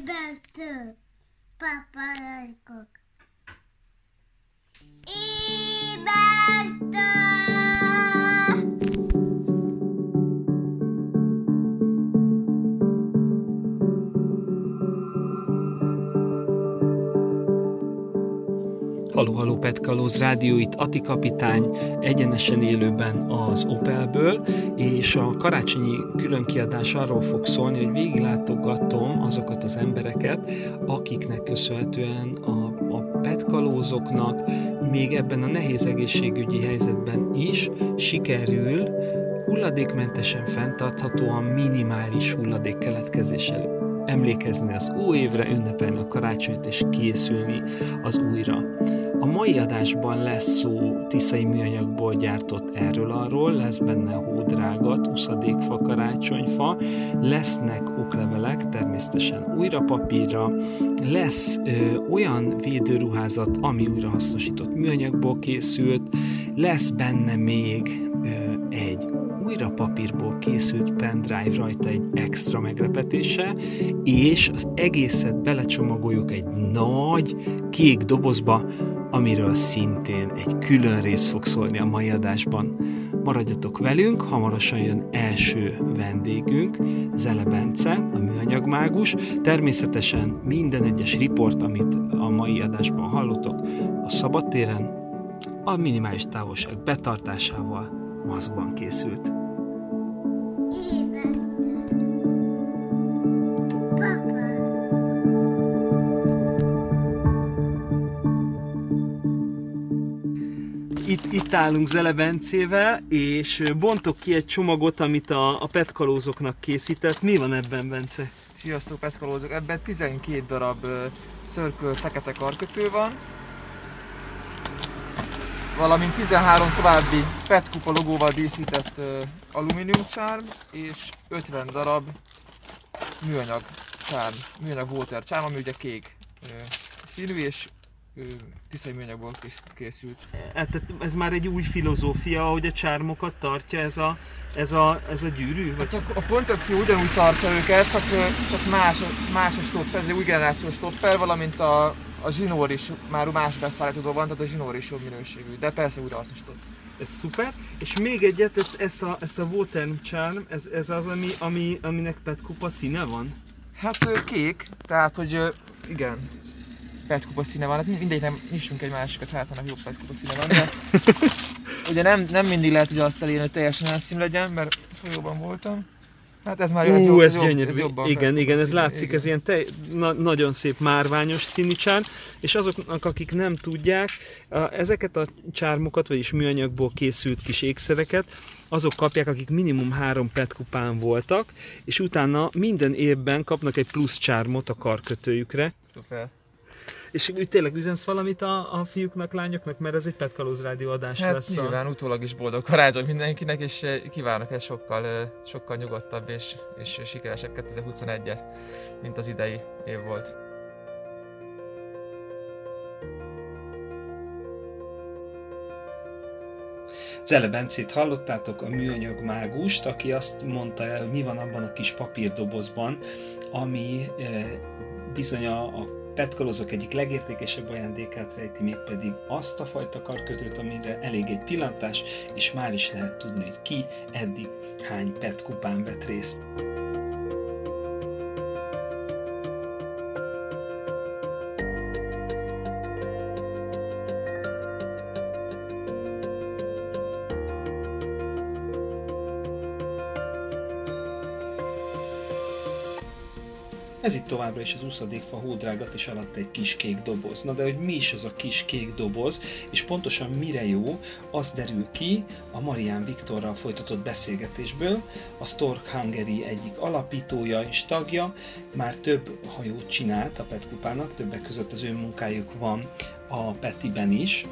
Ébresztő, paparajkok. Ébresztő! Haló, haló, Petkalóz Rádió, itt Ati kapitány, egyenesen élőben az Opelből, és a karácsonyi különkiadás arról fog szólni, hogy végiglátogatom azokat az embereket, akiknek köszönhetően a, a petkalózoknak még ebben a nehéz egészségügyi helyzetben is sikerül hulladékmentesen, fenntarthatóan minimális hulladék keletkezéssel emlékezni az új évre, ünnepelni a karácsonyt és készülni az újra. A mai adásban lesz szó tiszai műanyagból gyártott erről-arról, lesz benne hódrága, tuszadékfa, karácsonyfa, lesznek oklevelek, természetesen újra papírra, lesz ö, olyan védőruházat, ami újrahasznosított műanyagból készült, lesz benne még ö, egy újra papírból készült pendrive rajta egy extra meglepetése, és az egészet belecsomagoljuk egy nagy kék dobozba, amiről szintén egy külön rész fog szólni a mai adásban. Maradjatok velünk, hamarosan jön első vendégünk, Zele Bence, a műanyagmágus. Természetesen minden egyes riport, amit a mai adásban hallottok, a szabadtéren, a minimális távolság betartásával maszkban készült. Ébresztő. Itt, itt állunk Zele Bencével, és bontok ki egy csomagot, amit a, a petkalózoknak készített. Mi van ebben, Bence? Sziasztok, petkolózok! Ebben 12 darab szörkölt fekete karkötő van, valamint 13 további petkupa logóval díszített ö, alumínium csárm, és 50 darab műanyag csárm, műanyag water csárm, ami ugye kék ö, színű, és tiszai műanyagból kész- készült. Hát tehát ez már egy új filozófia, hogy a csármokat tartja ez a, ez a, ez a gyűrű? Vagy... Hát a, koncepció ugyanúgy tartja őket, csak, csak más, más a stopper, ez egy új generációs stopper, valamint a, a zsinór is már más beszállítódó van, tehát a zsinór is jobb minőségű, de persze újra hasznosított. Ez szuper. És még egyet, ezt, ezt, a, ezt a Water Charm, ez, ez az, ami, ami, aminek petkupa színe van? Hát kék, tehát hogy igen, petkupa színe van, hát mind- mindegy, nem nyissunk egy másikat, hát annak jobb petkupa színe van, de ugye nem, nem mindig lehet ugye azt elérni, hogy teljesen elszín legyen, mert folyóban voltam. Hát ez már jó, ez, jobb, ez gyönyörű. ez jobban igen, igen, ez színe, látszik, igen. ez ilyen te, na, nagyon szép márványos színű csárm, és azoknak, akik nem tudják, a, ezeket a csármokat, vagyis műanyagból készült kis ékszereket, azok kapják, akik minimum három petkupán voltak, és utána minden évben kapnak egy plusz csármot a karkötőjükre. Szuper. És úgy tényleg üzensz valamit a, a fiúknak, lányoknak, mert ez egy Petkalóz rádió adás Hát lesz. a- nyilván utólag is boldog karácsony mindenkinek, és eh, kívánok egy sokkal, eh, sokkal nyugodtabb és, és sikeresebb 2021-et, mint az idei év volt. Zele Bencét hallottátok, a műanyag mágust, aki azt mondta el, hogy mi van abban a kis papírdobozban, ami eh, bizony a, a petkolozok egyik legértékesebb ajándékát rejti, mégpedig azt a fajta karkötőt, amire elég egy pillantás, és már is lehet tudni, hogy ki eddig hány petkupán vett részt. Ez itt továbbra is az úszadékfa hódrágat és alatt egy kis kék doboz. Na de hogy mi is az a kis kék doboz, és pontosan mire jó, az derül ki a Marián Viktorral folytatott beszélgetésből. A Stork Hungary egyik alapítója és tagja, már több hajót csinált a Petkupának, többek között az ő munkájuk van a Petiben is,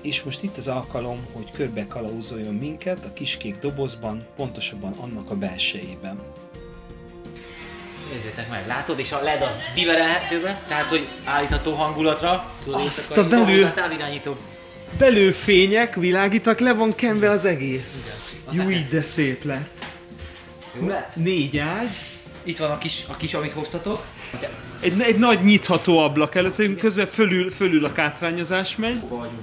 és most itt az alkalom, hogy körbe kalauzoljon minket a kis kék dobozban, pontosabban annak a belsejében. Nézzétek meg, látod, és a LED az biverelhetőbe, tehát hogy állítható hangulatra. Tudod, Azt a belül- a távirányító. Belőfények világítak, le van kenve az egész. Igen. De szép lett. Jó lett? Négy ágy, itt van a kis, a kis amit hoztatok. Egy, egy nagy nyitható ablak előtt, közben fölül, fölül a kátrányozás megy. Hova vagyunk?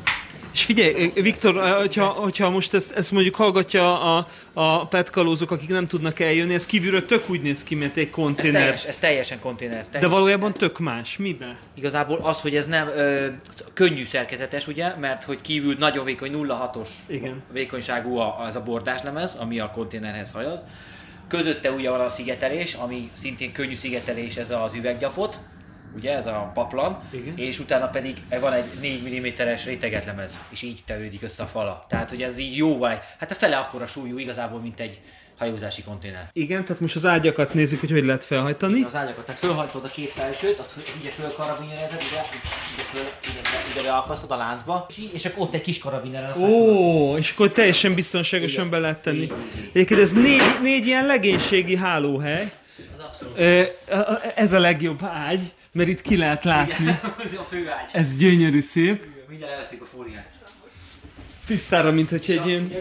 És figyelj, Viktor, hogyha, hogyha most ezt, ezt mondjuk hallgatja a, a petkalózók, akik nem tudnak eljönni, ez kívülről tök úgy néz ki, mint egy Ez, konténer. teljes, ez teljesen konténer. De valójában tök más. Miben? Igazából az, hogy ez nem ö, könnyű szerkezetes, ugye, mert hogy kívül nagyon vékony 0,6-os Igen. vékonyságú az a bordáslemez, ami a konténerhez hajaz. Közötte ugye van a szigetelés, ami szintén könnyű szigetelés, ez az üveggyapot, ugye, ez a paplan, Igen. és utána pedig van egy 4 mm-es rétegetlemez, és így tevődik össze a fala. Tehát, hogy ez így jóval, hát a fele akkora súlyú igazából, mint egy hajózási konténer. Igen, tehát most az ágyakat nézzük, hogy hogy lehet felhajtani. Az ágyakat, tehát fölhajtod a két felsőt, azt ugye fölkarabinjerezed, ugye, ide, föl, ide, ide, ide beakasztod a láncba, és, így- és akkor ott egy kis karabiner. Ó, és akkor teljesen biztonságosan Igen. be lehet tenni. Igen, igen. Egyébként ez négy, négy ilyen legénységi hálóhely. Ö, Ez a legjobb ágy, mert itt ki lehet látni. Ez a főágy. Ez gyönyörű szép. Mindjárt elveszik a fóliát. Tisztára, mint hogy egy ilyen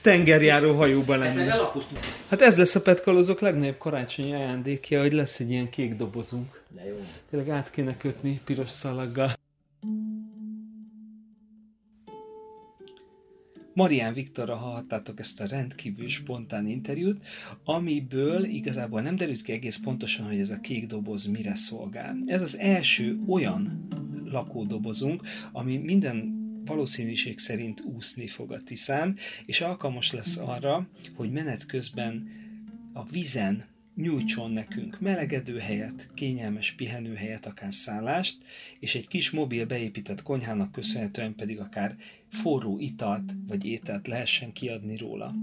tengerjáró hajóban ezt meg lenne. elapoztuk. Hát ez lesz a petkalózok legnagyobb karácsonyi ajándékja, hogy lesz egy ilyen kék dobozunk. De jó. Tényleg át kéne kötni piros szalaggal. Marián Viktorra hallhattátok ezt a rendkívül spontán interjút, amiből igazából nem derült ki egész pontosan, hogy ez a kék doboz mire szolgál. Ez az első olyan lakódobozunk, ami minden valószínűség szerint úszni fog a Tiszán, és alkalmas lesz arra, hogy menet közben a vízen nyújtson nekünk melegedő helyet, kényelmes pihenőhelyet, akár szállást, és egy kis mobil beépített konyhának köszönhetően pedig akár forró italt vagy ételt lehessen kiadni róla.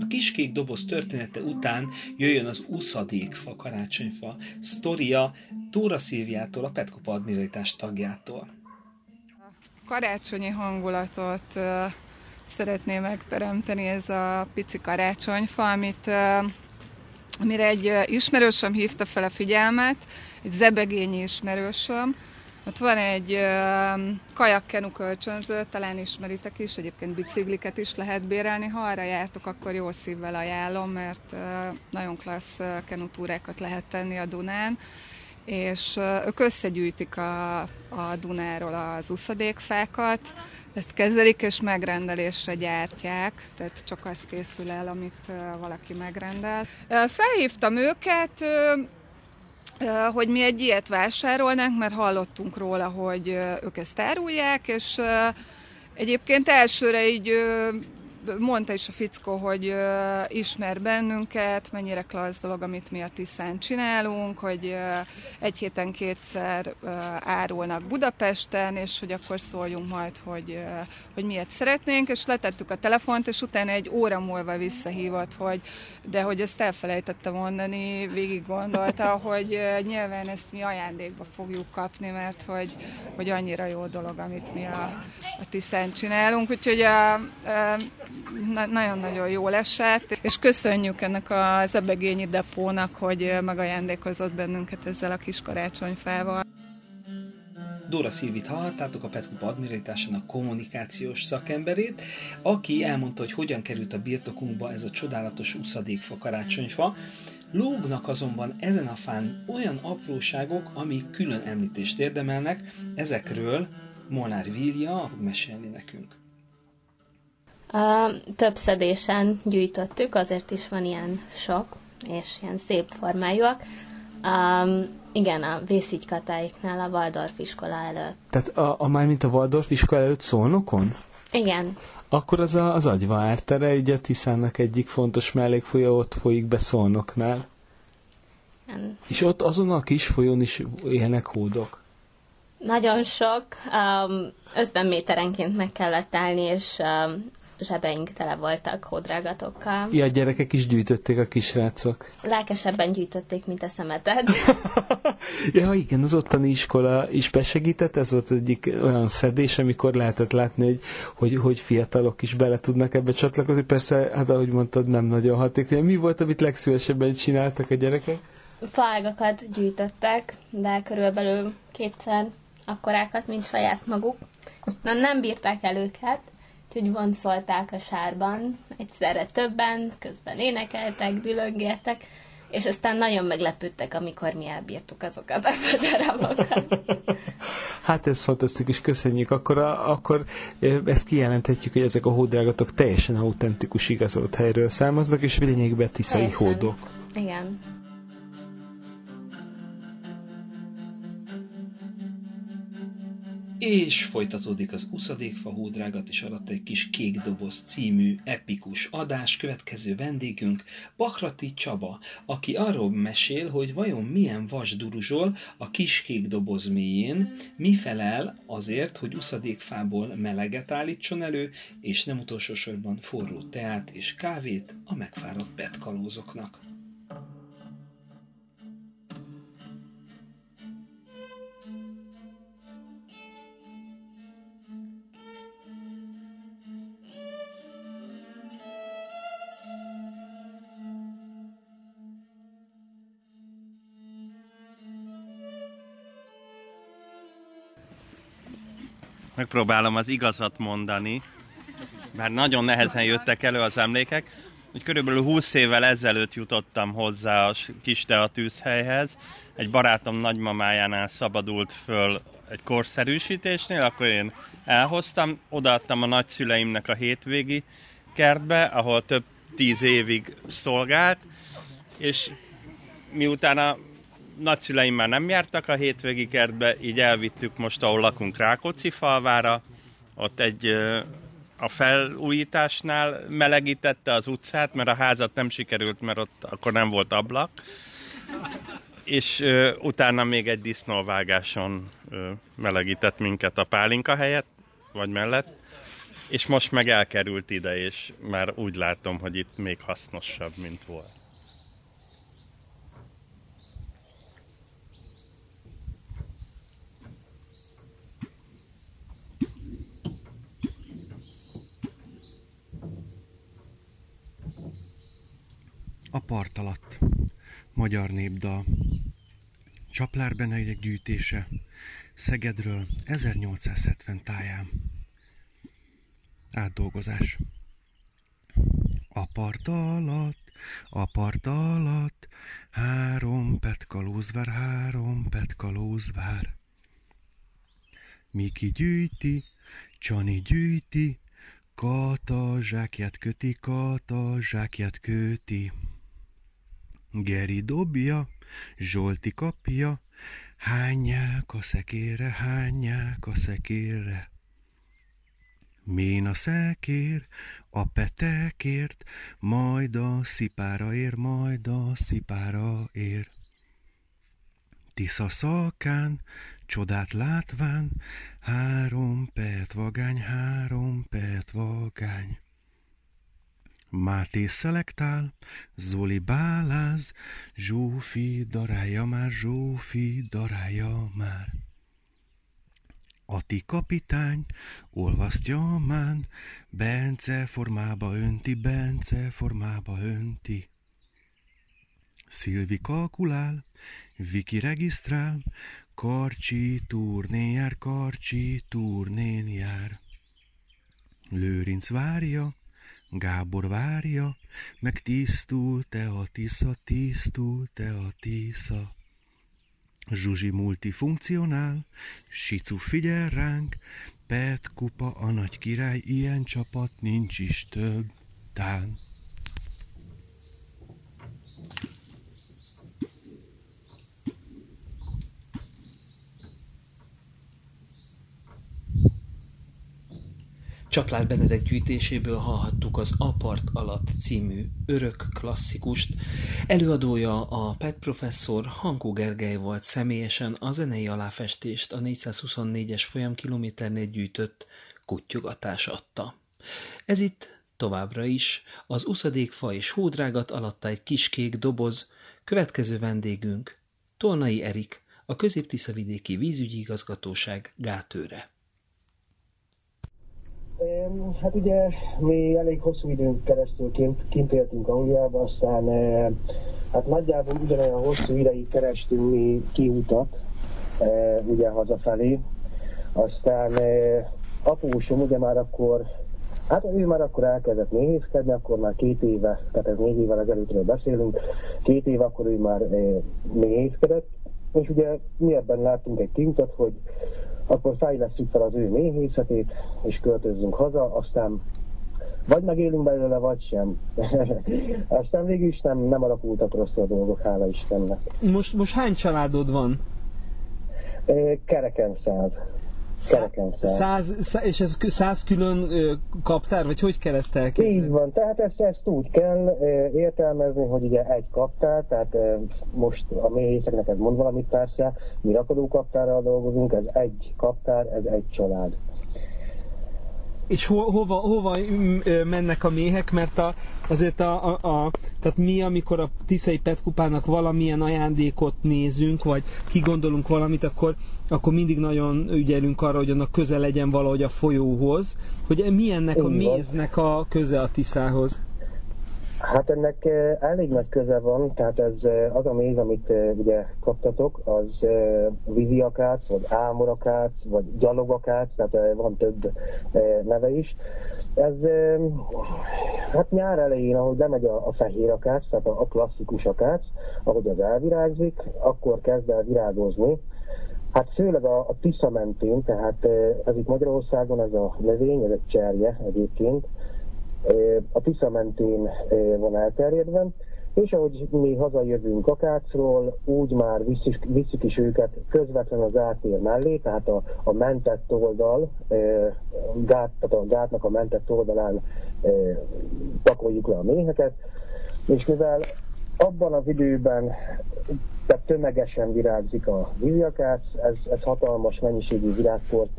A kiskék doboz története után jöjjön az uszadékfa karácsonyfa sztoria Tóra Szilviától, a Petkopa Admiralitás tagjától. karácsonyi hangulatot ö, szeretné megteremteni ez a pici karácsonyfa, amit, amire egy ismerősöm hívta fel a figyelmet, egy zebegényi ismerősöm. Ott van egy kajakkenu kölcsönző, talán ismeritek is, egyébként bicikliket is lehet bérelni. Ha arra jártok, akkor jó szívvel ajánlom, mert nagyon klassz kenutúrákat lehet tenni a Dunán és ők összegyűjtik a, a Dunáról az uszadékfákat, ezt kezelik és megrendelésre gyártják, tehát csak az készül el, amit valaki megrendel. Felhívtam őket, hogy mi egy ilyet vásárolnánk, mert hallottunk róla, hogy ők ezt árulják, és egyébként elsőre így mondta is a fickó, hogy ö, ismer bennünket, mennyire klassz dolog, amit mi a Tiszán csinálunk, hogy ö, egy héten kétszer ö, árulnak Budapesten, és hogy akkor szóljunk majd, hogy, ö, hogy miért szeretnénk, és letettük a telefont, és utána egy óra múlva visszahívott, hogy de hogy ezt elfelejtette mondani, végig gondolta, hogy ö, nyilván ezt mi ajándékba fogjuk kapni, mert hogy, hogy annyira jó dolog, amit mi a, a Tiszán csinálunk, úgyhogy a, a, nagyon-nagyon jól esett, és köszönjük ennek a Zebegényi depónak, hogy megajándékozott bennünket ezzel a kis karácsonyfával. Dóra Szilvit hallhattátok a Petkupa Admiralitásának kommunikációs szakemberét, aki elmondta, hogy hogyan került a birtokunkba ez a csodálatos uszadékfa karácsonyfa. Lógnak azonban ezen a fán olyan apróságok, amik külön említést érdemelnek, ezekről Molnár Vilja fog mesélni nekünk. Több szedésen gyűjtöttük, azért is van ilyen sok, és ilyen szép formájúak. Um, igen, a vészígykatáiknál a Waldorf iskola előtt. Tehát a, a már mint a Waldorf iskola előtt szolnokon? Igen, Akkor az a, az agyva ártere, ugye Tiszának egyik fontos mellékfolya ott folyik be szolnoknál. igen. És ott azon a kis folyón is élnek hódok. Nagyon sok, um, 50 méterenként meg kellett állni, és um, zsebeink tele voltak hódrágatokkal. Ja, a gyerekek is gyűjtötték a kisrácok. Lelkesebben gyűjtötték, mint a szemetet. ja, igen, az ottani iskola is besegített, ez volt egyik olyan szedés, amikor lehetett látni, hogy, hogy, hogy fiatalok is bele tudnak ebbe csatlakozni. Persze, hát ahogy mondtad, nem nagyon hatékony. Mi volt, amit legszívesebben csináltak a gyerekek? Faágakat gyűjtöttek, de körülbelül kétszer akkorákat, mint saját maguk. Na, nem bírták el őket, úgyhogy vonszolták a sárban, egyszerre többen, közben énekeltek, dülöngéltek, és aztán nagyon meglepődtek, amikor mi elbírtuk azokat a darabokat. Hát ez fantasztikus, köszönjük. Akkor, a, akkor ezt kijelenthetjük, hogy ezek a hódrágatok teljesen autentikus igazolt helyről származnak, és lényegben tiszai teljesen. hódok. Igen. És folytatódik az Uszadékfa hódrágat és alatt egy kis kék doboz című epikus adás. Következő vendégünk Bakrati Csaba, aki arról mesél, hogy vajon milyen vas duruzsol a kis kék doboz mélyén, mi felel azért, hogy uszadékfából meleget állítson elő, és nem utolsó sorban forró teát és kávét a megfáradt petkalózoknak. Megpróbálom az igazat mondani, mert nagyon nehezen jöttek elő az emlékek, hogy körülbelül 20 évvel ezelőtt jutottam hozzá a kis tűzhelyhez. Egy barátom nagymamájánál szabadult föl egy korszerűsítésnél, akkor én elhoztam, odaadtam a nagyszüleimnek a hétvégi kertbe, ahol több tíz évig szolgált, és miután a nagyszüleim már nem jártak a hétvégi kertbe, így elvittük most, ahol lakunk Rákóczi falvára, ott egy a felújításnál melegítette az utcát, mert a házat nem sikerült, mert ott akkor nem volt ablak. És ö, utána még egy disznóvágáson ö, melegített minket a pálinka helyett, vagy mellett. És most meg elkerült ide, és már úgy látom, hogy itt még hasznosabb, mint volt. A part alatt. Magyar népdal. Csaplár Benedek gyűjtése. Szegedről 1870 táján. Átdolgozás. A part alatt, a part alatt, három petkalózvár, három petkalózvár. Miki gyűjti, Csani gyűjti, Kata zsákját köti, Kata zsákját köti. Geri dobja, Zsolti kapja, hányják a szekére, hányják a szekére. Mén a szekér, a petekért, majd a szipára ér, majd a szipára ér. Tisza szalkán, csodát látván, három pet vagány, három pet vagány. Máté szelektál, Zoli báláz, Zsófi darálja már, Zsófi darálja már. Ati kapitány, olvasztja mán, Bence formába önti, Bence formába önti. Szilvi kalkulál, Viki regisztrál, Karcsi turné jár, Karcsi turnén jár. Lőrinc várja, Gábor várja, meg tisztul te a tisza, tisztul te a tisza. Zsuzsi multifunkcionál, Sicu figyel ránk, Pet kupa a nagy király, ilyen csapat nincs is több, tán. Csaplár Benedek gyűjtéséből hallhattuk az Apart alatt című örök klasszikust. Előadója a Pet professzor Hankó Gergely volt személyesen a zenei aláfestést a 424-es folyamkilométernél gyűjtött kuttyogatás adta. Ez itt továbbra is az uszadékfa és hódrágat alatta egy kis kék doboz, következő vendégünk Tolnai Erik, a Közép-Tiszavidéki Vízügyi Igazgatóság gátőre. Hát ugye mi elég hosszú időn keresztül kint, kint éltünk Angliában, aztán hát nagyjából ugyanolyan hosszú ideig kerestünk mi kiutat, ugye hazafelé. Aztán apósom ugye már akkor Hát ő már akkor elkezdett méhészkedni, akkor már két éve, tehát ez négy évvel ezelőttről beszélünk, két éve akkor ő már méhészkedett, és ugye mi ebben láttunk egy tintot, hogy akkor fejlesztjük fel az ő méhészetét, és költözzünk haza, aztán vagy megélünk belőle, vagy sem. aztán végül is nem, nem alakultak rossz a dolgok, hála Istennek. Most, most hány családod van? Kereken száz. Száz. Száz, és ez száz külön kaptár, vagy hogy kell ezt elképzelni? Így van, tehát ezt, ezt úgy kell értelmezni, hogy ugye egy kaptár, tehát most a méhészeknek ez mond valamit persze, mi rakodó kaptárral dolgozunk, ez egy kaptár, ez egy család és ho, hova, hova mennek a méhek, mert a, azért a, a, a, tehát mi, amikor a Tiszai Petkupának valamilyen ajándékot nézünk, vagy kigondolunk valamit, akkor, akkor mindig nagyon ügyelünk arra, hogy annak köze legyen valahogy a folyóhoz, hogy mi ennek a méznek a köze a Tiszához? Hát ennek elég nagy köze van, tehát ez az a méz, amit ugye kaptatok, az víziakác, vagy ámorakác, vagy gyalogakác, tehát van több neve is. Ez hát nyár elején, ahogy lemegy a, a fehér akác, tehát a, a klasszikus akác, ahogy az elvirágzik, akkor kezd el virágozni, Hát főleg a, a Tisza mentén, tehát ez itt Magyarországon ez a növény, ez egy cserje egyébként, a Tisza mentén van elterjedve, és ahogy mi hazajövünk Akácról, úgy már visszük, visszük is őket közvetlen az átér mellé, tehát a, a mentett oldal, gát, tehát a gátnak a mentett oldalán pakoljuk le a méheket, és mivel abban az időben tehát tömegesen virágzik a víziakác, ez, ez hatalmas mennyiségű virágport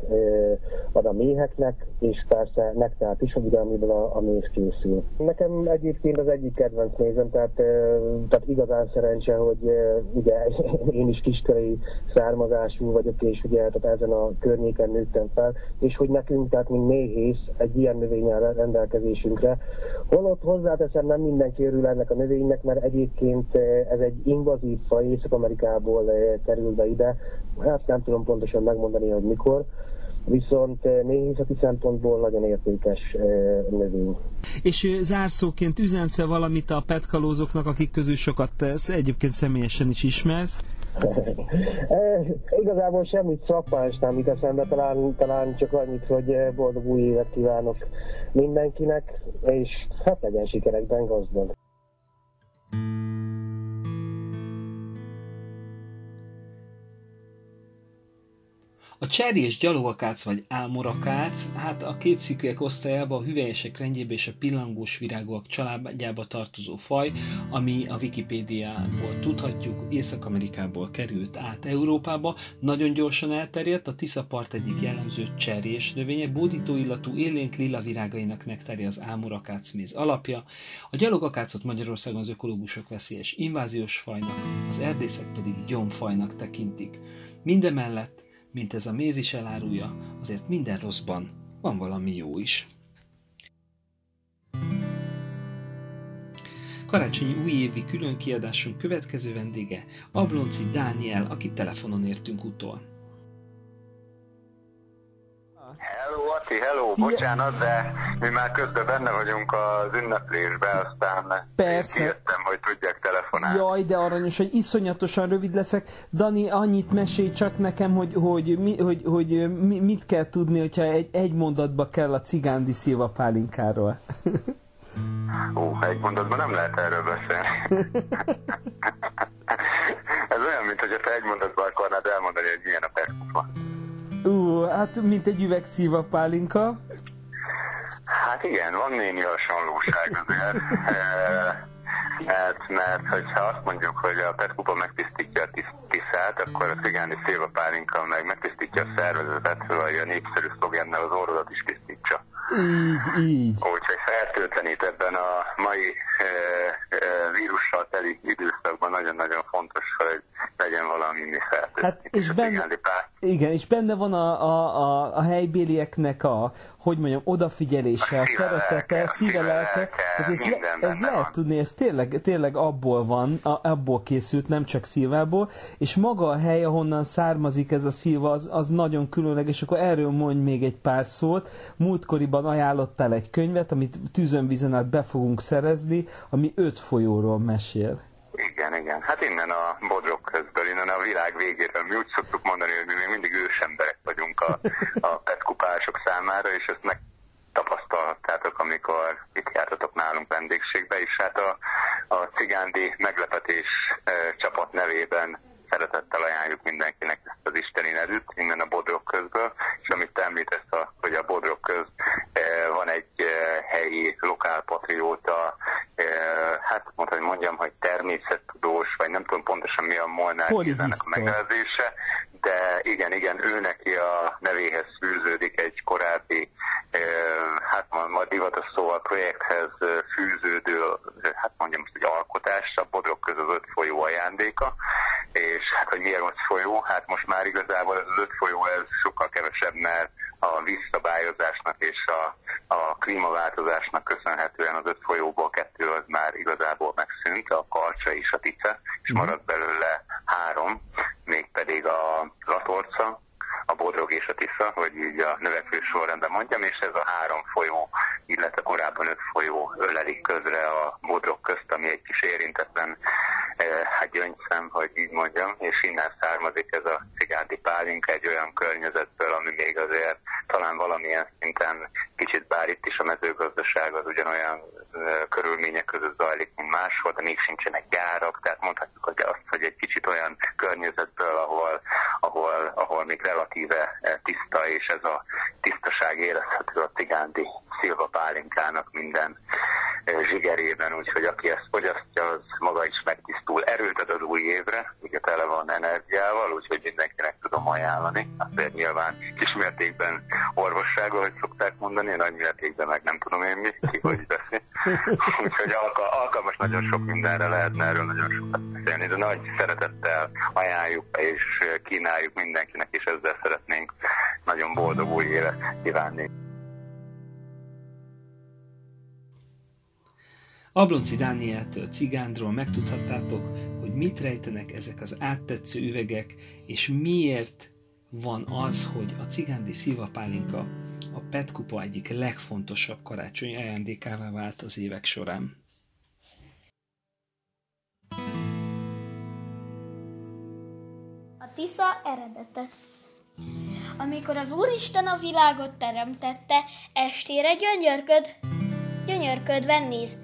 ad a méheknek, és persze nektárt is, ugye, amiből a, a méh készül. Nekem egyébként az egyik kedvenc nézem, tehát, tehát igazán szerencse, hogy ugye én is kiskörei származású vagyok, és ugye tehát ezen a környéken nőttem fel, és hogy nekünk, tehát mint méhész, egy ilyen növény áll rendelkezésünkre. Holott hozzáteszem, nem mindenki örül ennek a növénynek, mert egyébként ez egy invazív faj, Észak-Amerikából eh, kerül be ide, hát nem tudom pontosan megmondani, hogy mikor, viszont eh, méhészeti szempontból nagyon értékes eh, növény. És zárszóként üzensz valamit a petkalózoknak, akik közül sokat tesz, egyébként személyesen is ismersz? Igazából semmit szakmáns nem jut eszembe, talán, talán csak annyit, hogy boldog új évet kívánok mindenkinek, és hát legyen sikerekben gazdag. A cserjés gyalogakác vagy ámorakác, hát a két szikőek osztályába, a hüvelyesek rendjébe és a pillangós virágok családjába tartozó faj, ami a Wikipédiából tudhatjuk, Észak-Amerikából került át Európába, nagyon gyorsan elterjedt, a Tisza part egyik jellemző cserjés növénye, bódító illatú élénk lila virágainak nektarja az méz alapja. A gyalogakácot Magyarországon az ökológusok veszélyes inváziós fajnak, az erdészek pedig gyomfajnak tekintik. Mindemellett mint ez a méz is elárulja, azért minden rosszban van valami jó is. Karácsonyi újévi külön kiadásunk következő vendége Ablonci Dániel, akit telefonon értünk utol. Hello, Ati, hello, Szia. bocsánat, de mi már közben benne vagyunk az ünneplésbe, aztán Persze. kijöttem, hogy tudjak telefonálni. Jaj, de aranyos, hogy iszonyatosan rövid leszek. Dani, annyit mesélj csak nekem, hogy, hogy, mi, hogy, hogy mi, mit kell tudni, hogyha egy, egy mondatba kell a cigándi szilva pálinkáról. Ó, egy mondatban nem lehet erről beszélni. Ez olyan, mint hogy te egy mondatban akarnád elmondani, hogy milyen a hát mint egy üveg szíva pálinka. Hát igen, van némi hasonlóság azért. Hát, mert hogyha azt mondjuk, hogy a petkupa megtisztítja a tisztát, akkor a cigáni pálinka meg megtisztítja a szervezetet, hogy a népszerű szlogennel az orrodat is tisztítsa. Így, így. Úgyhogy fertőtlenít ebben a mai e, e, vírussal teli időszakban nagyon-nagyon fontos, hogy legyen valami fertőzés. Hát, és benne, igen, és benne van a, a, a, a helybélieknek a, hogy mondjam, odafigyelése, a, a szeretete, szíve, lelke. Hát ez, le, ez lehet van. tudni, ez tényleg, tényleg abból van, a, abból készült, nem csak szilvából, és maga a hely, ahonnan származik ez a szilva, az, az nagyon különleges, akkor erről mondj még egy pár szót. Múltkoriban ajánlottál egy könyvet, amit tűzönvizen át be fogunk szerezni, ami öt folyóról mesél. Igen, igen. Hát innen a bodrok közből, innen a világ végéről. Mi úgy szoktuk mondani, hogy mi még mindig ősemberek vagyunk a, a petkupások számára, és ezt megtapasztaltátok, amikor itt jártatok nálunk vendégségbe, és hát a, a cigándi meglepetés e, csapat nevében szeretettel ajánljuk mindenkinek ezt az isteni nevűt, innen a Bodrog közből, és amit te említesz, a, hogy a Bodrog köz e, van egy e, helyi lokálpatrióta, e, hát mondhatom, hogy mondjam, hogy természettudós, vagy nem tudom pontosan mi a Molnár a megnevezése, de igen, igen, ő neki a nevéhez fűződik egy korábbi, hát ma divatos szóval projekthez fűződő, hát mondjam most, hogy alkotás, a Bodrog között öt folyó ajándéka, és hát hogy miért öt folyó, hát most már igazából az öt folyó, ez sokkal kevesebb, mert a vízszabályozásnak és a, a klímaváltozásnak köszönhetően az öt folyóból kettő az már igazából megszűnt, a Karcsa és a Tice, és mhm. maradt belőle három, mégpedig a Latorca, a Bodrog és a Tisza, hogy így a növekvő sorrendben mondjam, és ez a három folyó, illetve korábban öt folyó ölelik közre a Bodrog közt, ami egy kis érintetlen hát gyöngyszem, hogy így mondjam, és innen származik ez a cigádi pálinka egy olyan környezetből, ami még azért talán valamilyen szinten kicsit, bár itt is a mezőgazdaság az ugyanolyan körülmények között zajlik, mint máshol, de még sincsenek gyárak, tehát mondhatjuk hogy azt, hogy egy kicsit olyan környezetből, ahol, ahol, ahol még relatíve tiszta, és ez a tisztaság érezhető a cigándi szilva pálinkának minden zsigerében, úgyhogy aki ezt fogyasztja, az maga is megtisztul. Erőt ad az új évre, ugye tele van energiával, úgyhogy mindenkinek tudom ajánlani. Azért nyilván kismértékben orvossága, hogy szokták mondani, nagy mértékben meg nem tudom én mi, ki hogy beszél. úgyhogy alka- alkalmas nagyon sok mindenre lehetne erről nagyon sokat beszélni, de nagy szeretettel ajánljuk és kínáljuk mindenkinek, és ezzel szeretnénk nagyon boldog új évet kívánni. Ablonci Dánieltől Cigándról megtudhattátok, hogy mit rejtenek ezek az áttetsző üvegek, és miért van az, hogy a cigándi szilvapálinka a petkupa egyik legfontosabb karácsonyi ajándékává vált az évek során. A Tisza eredete Amikor az Úristen a világot teremtette, estére gyönyörköd, gyönyörködve néz,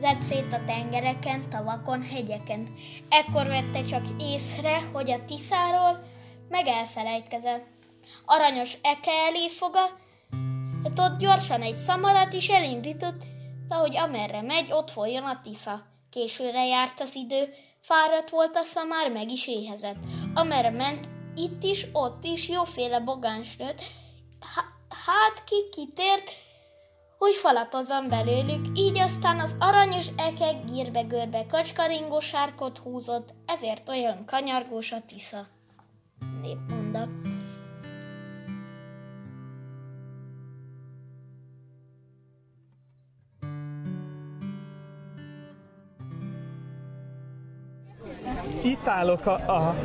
zett szét a tengereken, tavakon, hegyeken. Ekkor vette csak észre, hogy a Tiszáról meg elfelejtkezett. Aranyos eke elé foga, ott gyorsan egy szamarat is elindított, de hogy amerre megy, ott folyjon a Tisza. Későre járt az idő, fáradt volt a szamár, meg is éhezett. Amerre ment, itt is, ott is jóféle bogáns nőtt, hát ki kitért, hogy falatozzon belőlük, így aztán az aranyos ekek gírbe-görbe kacskaringó sárkot húzott, ezért olyan kanyargós a tisza. Népmondat. Itt állok a,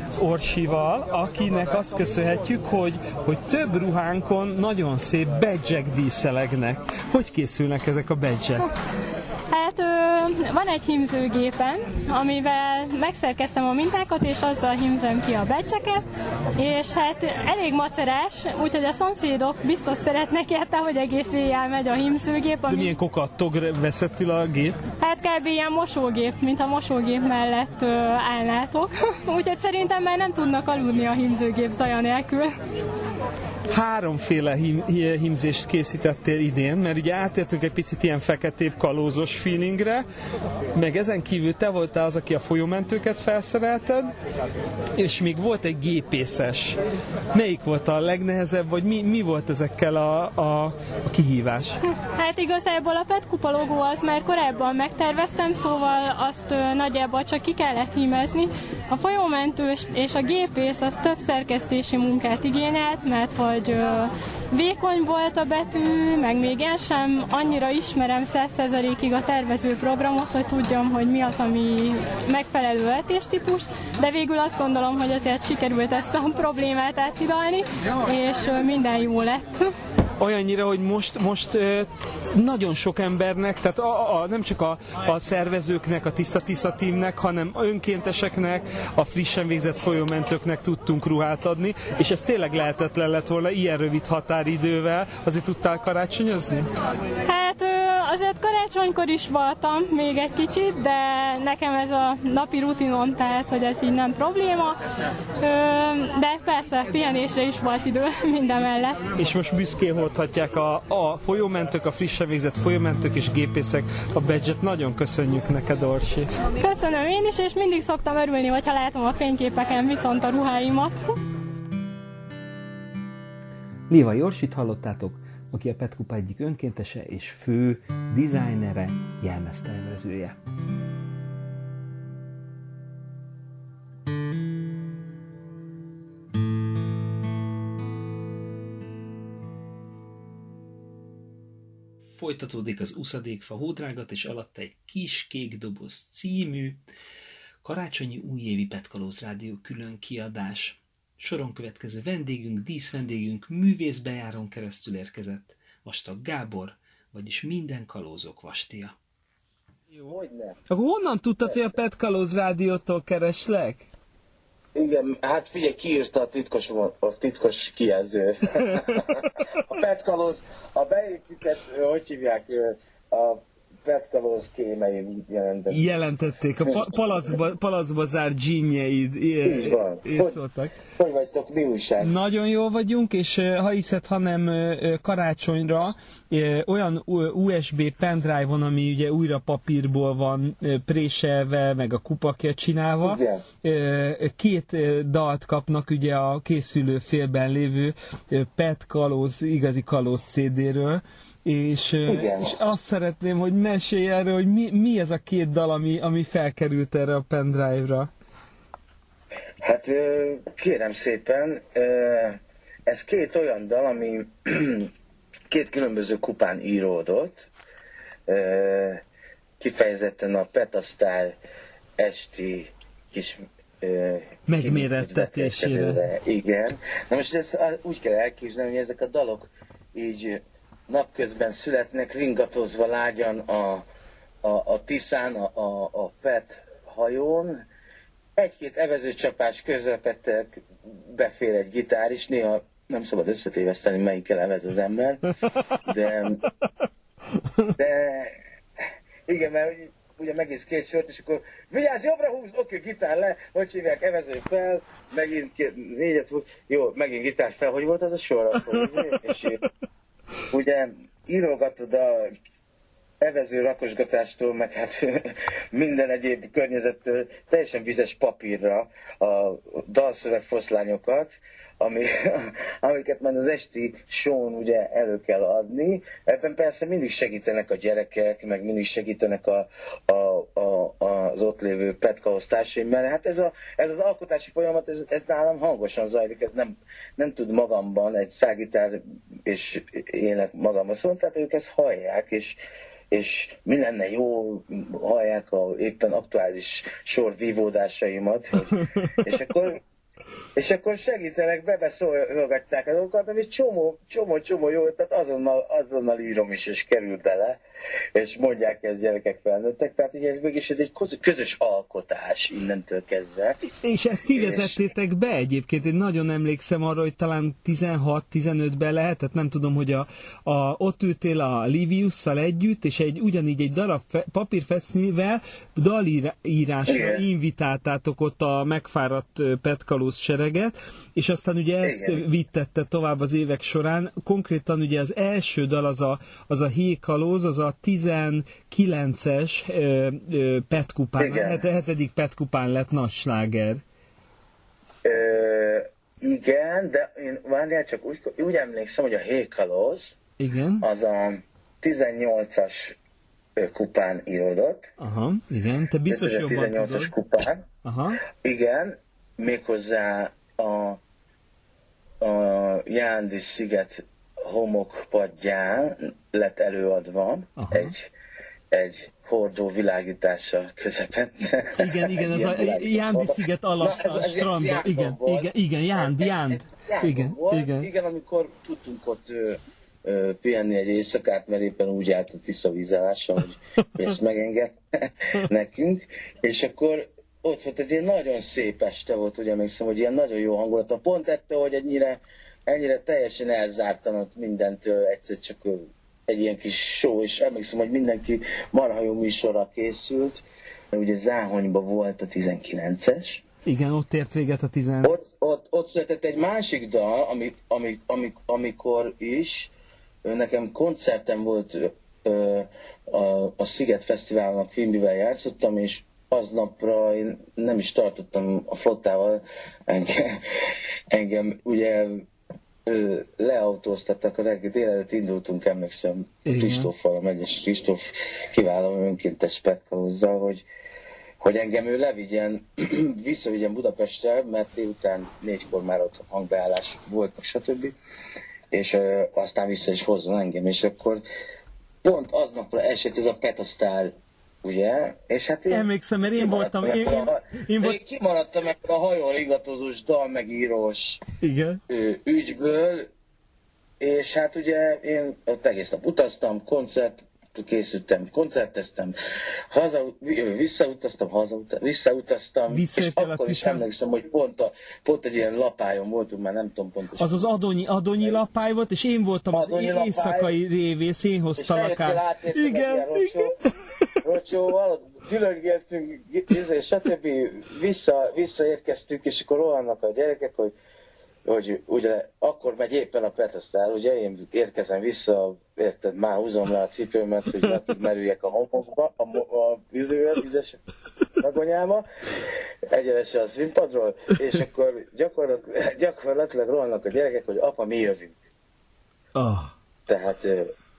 az Orsival, akinek azt köszönhetjük, hogy, hogy több ruhánkon nagyon szép badge díszelegnek. Hogy készülnek ezek a badge Hát van egy hímzőgépen, amivel megszerkeztem a mintákat, és azzal hímzem ki a becseket, és hát elég macerás, úgyhogy a szomszédok biztos szeretnek érte, hogy egész éjjel megy a hímzőgép. Ami... De milyen kokattog veszettül a gép? Hát kb. ilyen mosógép, mint a mosógép mellett állnátok. úgyhogy szerintem már nem tudnak aludni a hímzőgép zaja nélkül. Háromféle hím, hímzést készítettél idén, mert ugye átértünk egy picit ilyen feketébb kalózos feeling tréningre, meg ezen kívül te voltál az, aki a folyómentőket felszerelted, és még volt egy gépészes. Melyik volt a legnehezebb, vagy mi, mi volt ezekkel a, a, a kihívás? Hát igazából a PET kupa logó az már korábban megterveztem, szóval azt nagyjából csak ki kellett hímezni. A folyómentős és a gépész az több szerkesztési munkát igényelt, mert hogy ö, vékony volt a betű, meg még én sem annyira ismerem 100%-ig a tervező programot, hogy tudjam, hogy mi az, ami megfelelő vetéstípus, de végül azt gondolom, hogy azért sikerült ezt a problémát áthidalni, és minden jó lett. olyannyira, hogy most, most nagyon sok embernek, tehát a, a, nem csak a, a szervezőknek, a Tiszta Tisza teamnek, hanem önkénteseknek, a frissen végzett folyómentőknek tudtunk ruhát adni, és ez tényleg lehetetlen lett volna ilyen rövid határidővel. Azért tudtál karácsonyozni? Hát azért karácsonykor is voltam még egy kicsit, de nekem ez a napi rutinom, tehát hogy ez így nem probléma. De persze, pihenésre is volt idő minden mellett. És most büszkén hordhatják a, a folyómentők, a frissen végzett folyómentők és gépészek a badge Nagyon köszönjük neked, Orsi. Köszönöm én is, és mindig szoktam örülni, hogyha látom a fényképeken viszont a ruháimat. Léva Jorsit hallottátok, aki a Petkupa egyik önkéntese és fő dizájnere, jelmeztervezője. Folytatódik az uszadékfa hódrágat, és alatta egy kis kék doboz című karácsonyi újévi Petkalóz Rádió külön kiadás. Soron következő vendégünk, díszvendégünk művészbejáron keresztül érkezett. Vastag Gábor, vagyis minden kalózok vastia. Hogyne. Akkor honnan tudtad, hogy a Pet Kalóz Rádiótól kereslek? Igen, hát figyelj, kiírta a titkos, a titkos kijelző. a petkalóz, a beépített, hogy hívják, a petkalóz kémein jelentették. Jelentették a pa- palacba, palacba zárt dzsinnjeid. Így van. Hogy- szóltak. Hogy vagytok, mi újság? Nagyon jól vagyunk, és ha hiszed, hanem karácsonyra olyan USB pendrive-on, ami ugye újra papírból van préselve, meg a kupakja csinálva, Igen. két dalt kapnak ugye a készülő félben lévő Pet Kalóz, igazi Kalóz CD-ről, és, Igen. és azt szeretném, hogy mesélj erről, hogy mi, mi ez a két dal, ami, ami felkerült erre a pendrive-ra. Hát kérem szépen, ez két olyan dal, ami két különböző kupán íródott, kifejezetten a Petasztál esti kis Megmérettetésére. Igen. Na most ezt úgy kell elképzelni, hogy ezek a dalok így napközben születnek, ringatozva lágyan a, a, a Tiszán, a, a, a PET hajón, egy-két evezőcsapás közepette befér egy gitár is, néha nem szabad összetéveszteni, melyikkel evez az ember, de, de igen, mert ugye- megint két sort, és akkor vigyázz, jobbra húz, oké, gitár le, hogy hívják, evező fel, megint két, négyet húz, jó, megint gitár fel, hogy volt az a sor, akkor, és ugye írogatod a evező rakosgatástól, meg hát minden egyéb környezettől teljesen vizes papírra a dalszövegfoszlányokat, ami, amiket már az esti show ugye elő kell adni. Ebben persze mindig segítenek a gyerekek, meg mindig segítenek a, a, a, az ott lévő petkaosztársaim, mert hát ez, a, ez az alkotási folyamat, ez, ez nálam hangosan zajlik, ez nem, nem tud magamban egy szágitár és ének magamban szólni, tehát ők ezt hallják, és, és mi lenne jó, hallják a éppen aktuális sor vívódásaimat, és akkor és akkor segítenek, bebeszolgatják a dolgokat, ami csomó, csomó, csomó jó, tehát azonnal, azonnal írom is, és kerül bele, és mondják ezt gyerekek felnőttek, tehát ugye ez mégis ez egy közös alkotás innentől kezdve. És ezt ti vezettétek be egyébként, én nagyon emlékszem arra, hogy talán 16-15-ben lehetett, nem tudom, hogy a, a, ott ültél a Liviusszal együtt, és egy ugyanígy egy darab fe, papírfecnivel dalírásra Igen. invitáltátok ott a megfáradt petkalóz sereg sereget, és aztán ugye ezt Igen. vittette tovább az évek során. Konkrétan ugye az első dal az a, az a Hékalóz, az a 19-es ö, ö, petkupán, Igen. a het- hetedik petkupán lett nagy sláger. Ö, igen, de én várjál csak úgy, úgy emlékszem, hogy a Hékalóz Igen. az a 18-as ö, kupán íródott. Aha, igen, te biztos jobban 18-as tudod. kupán. Aha. Igen, méghozzá a, a Jándi sziget homokpadján lett előadva Aha. egy, egy hordó világítása közepette. Igen, igen, az a Jándi sziget alatt a strandon. Igen, igen, igen, Jánd, Jánd. Igen, volt. igen. igen, amikor tudtunk ott ö, ö, pihenni egy éjszakát, mert éppen úgy állt a Tisza vízállása, hogy ezt megenged nekünk, és akkor ott volt egy ilyen nagyon szép este volt, ugye emlékszem, hogy ilyen nagyon jó hangulata. Pont ettől, hogy ennyire, ennyire teljesen elzártan ott mindentől, egyszer csak egy ilyen kis show, és emlékszem, hogy mindenki marha jó műsorra készült. Ugye Záhonyban volt a 19-es, Igen, ott ért véget a 10. ott, ott, ott született egy másik dal, ami, ami, ami, amikor is nekem koncertem volt ö, a, a Sziget Fesztiválnak filmbivel játszottam, és aznapra én nem is tartottam a flottával, engem, engem ugye ö, leautóztattak a reggel, délelőtt indultunk, emlékszem. Kristóffal, a megyes Kristóf kiváló önkéntes petkalózzal, hogy, hogy engem ő levigyen, visszavigyen Budapestre, mert délután négykor már ott hangbeállás voltak, stb. És ö, aztán vissza is hozzon engem, és akkor pont aznapra esett ez a Petasztár, ugye? És hát én Emlékszem, mert én voltam, én, én, a- én volt, én kimaradtam ebből a hajón ingatozós dalmegírós igen. ügyből, és hát ugye én ott egész nap utaztam, koncert, készültem, koncerteztem, haza, visszautaztam, hazautaztam, visszautaztam, és akkor is emlékszem, hogy pont, a, pont egy ilyen lapájon voltunk, már nem tudom pontosan. Az az adonyi, adonyi lapály volt, és én voltam az Adonyi lapály. éjszakai révész, én egy ilyen Igen, rocsó, rocsóval, gyülölgéltünk, és stb. Vissza, visszaérkeztünk, és akkor rohannak a gyerekek, hogy hogy ugye akkor megy éppen a Petasztár, ugye én érkezem vissza, érted, már húzom le a cipőmet, hogy merüljek a homokba, a, a vízővel, vizes vagonyába, egyenesen a színpadról, és akkor gyakorlatilag, gyakorlatilag rohannak a gyerekek, hogy apa, mi jövünk. Ah. Tehát,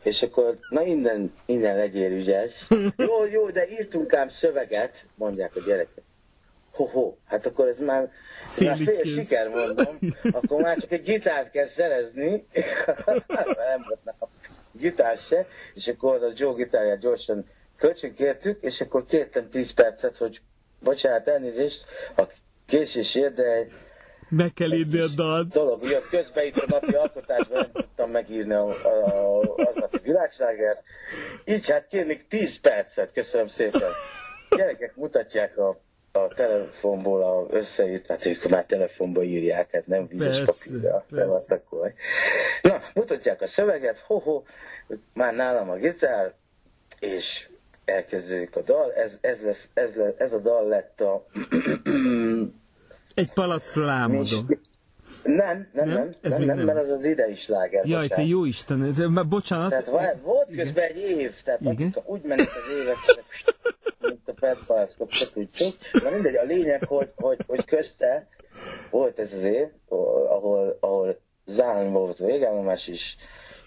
és akkor, na innen, innen legyél ügyes. Jó, jó, de írtunk ám szöveget, mondják a gyerekek. Ho-ho, hát akkor ez már, ez már fél kész. siker, mondom. Akkor már csak egy gitárt kell szerezni. Nem volt nálam gitár se. És akkor a Joe gitárját gyorsan kölcsönkértük, és akkor kértem 10 percet, hogy bocsánat, elnézést, a késésért, de Meg kell írni a dalt. dolog. Ugye közben itt a napi alkotásban nem tudtam megírni a, a, a, aznapi világságert. Így hát kérnék 10 percet, köszönöm szépen. Gyerekek mutatják a, a telefonból a összeírt, hát ők már telefonba írják, hát nem vízes akkor. Na, mutatják a szöveget, ho-ho, már nálam a gitár, és elkezdődik a dal, ez, ez, lesz, ez, lesz, ez a dal lett a Egy palackról álmodom. nem, nem, Nem? nem, Ez nem, még nem, nem mert az. az idei sláger. Jaj, te bocsánat. jó Isten, ez- már bocsánat. Tehát vár- volt közben egy év, tehát Igen. Atika, úgy mennek az évek, mint a petpalaszkok, csak úgy csak. Na mindegy, a lényeg, hogy, hogy, hogy közte volt ez az év, ahol, ahol Záhonyban volt végállomás is,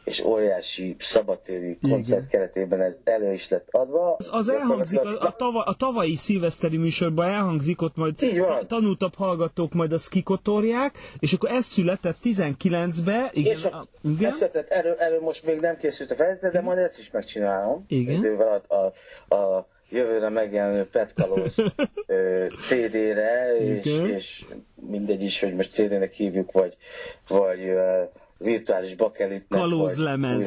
és óriási szabadtéri koncert keretében ez elő is lett adva. Az, az elhangzik, a, a, tava, a tavalyi szilveszteri műsorban elhangzik, ott majd ta- tanultabb hallgatók majd azt kikotorják, és akkor ez született 19-be, igen, és a, a, igen, ez született, erről, erről most még nem készült a felvétel, de majd ezt is megcsinálom. Igen. Idővel a, a, a jövőre megjelenő Pet Kalóz ö, CD-re, és, és mindegy is, hogy most CD-nek hívjuk, vagy, vagy ö, virtuális bakelitnek, Kalózlemez.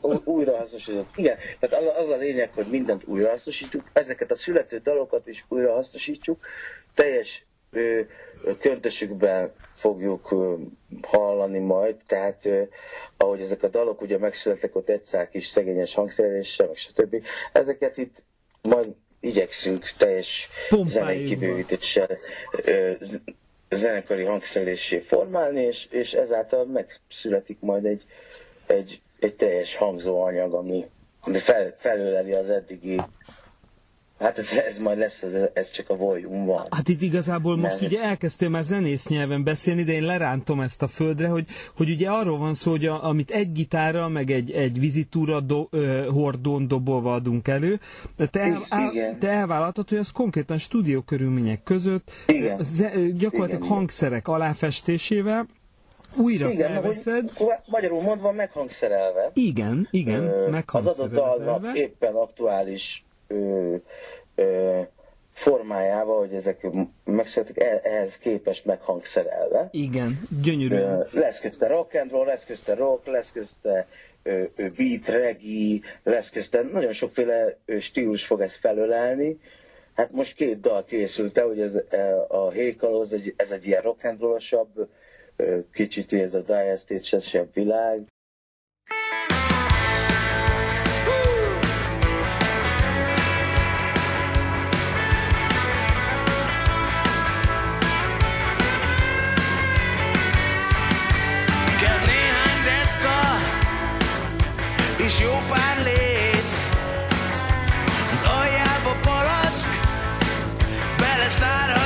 újra, újrahasznosított. Igen, tehát az- a lényeg, hogy mindent újrahasznosítjuk, ezeket a születő dalokat is újrahasznosítjuk, teljes ö, köntösükben fogjuk ö, hallani majd, tehát ö, ahogy ezek a dalok ugye megszülettek ott egy szál kis szegényes hangszereléssel, meg stb. Ezeket itt majd igyekszünk teljes zenei kibővítéssel zenekari hangszerelésé formálni, és, és ezáltal megszületik majd egy, egy, egy teljes hangzóanyag, ami, ami fel, felöleli az eddigi Hát ez, ez majd lesz, ez, ez csak a volume van. Hát itt igazából most Mert- ugye elkezdtél már zenész nyelven beszélni, de én lerántom ezt a földre, hogy, hogy ugye arról van szó, hogy a, amit egy gitárra, meg egy, egy vizitúra do, ö, hordón dobolva adunk elő, te, el, el, te elvállaltad, hogy az konkrétan stúdió körülmények között Igen. Ze, gyakorlatilag Igen. hangszerek aláfestésével újra Igen, felveszed. hogy, magyarul mondva meghangszerelve. Igen, igen, Ö, Az adott dalnak meghangszerelve. éppen aktuális ö, ö, formájába, hogy ezek megszületik, eh- ehhez képest meghangszerelve. Igen, gyönyörű. Ö, Lesz közte rock and roll, lesz közte rock, lesz közte ö, ö, beat, reggae, lesz közte, nagyon sokféle stílus fog ez felölelni. Hát most két dal készült el, hogy ez, e, a Hékalóz, ez egy ilyen rock and roll-osabb, kicsit ez a Dire Straits-esebb világ. inside of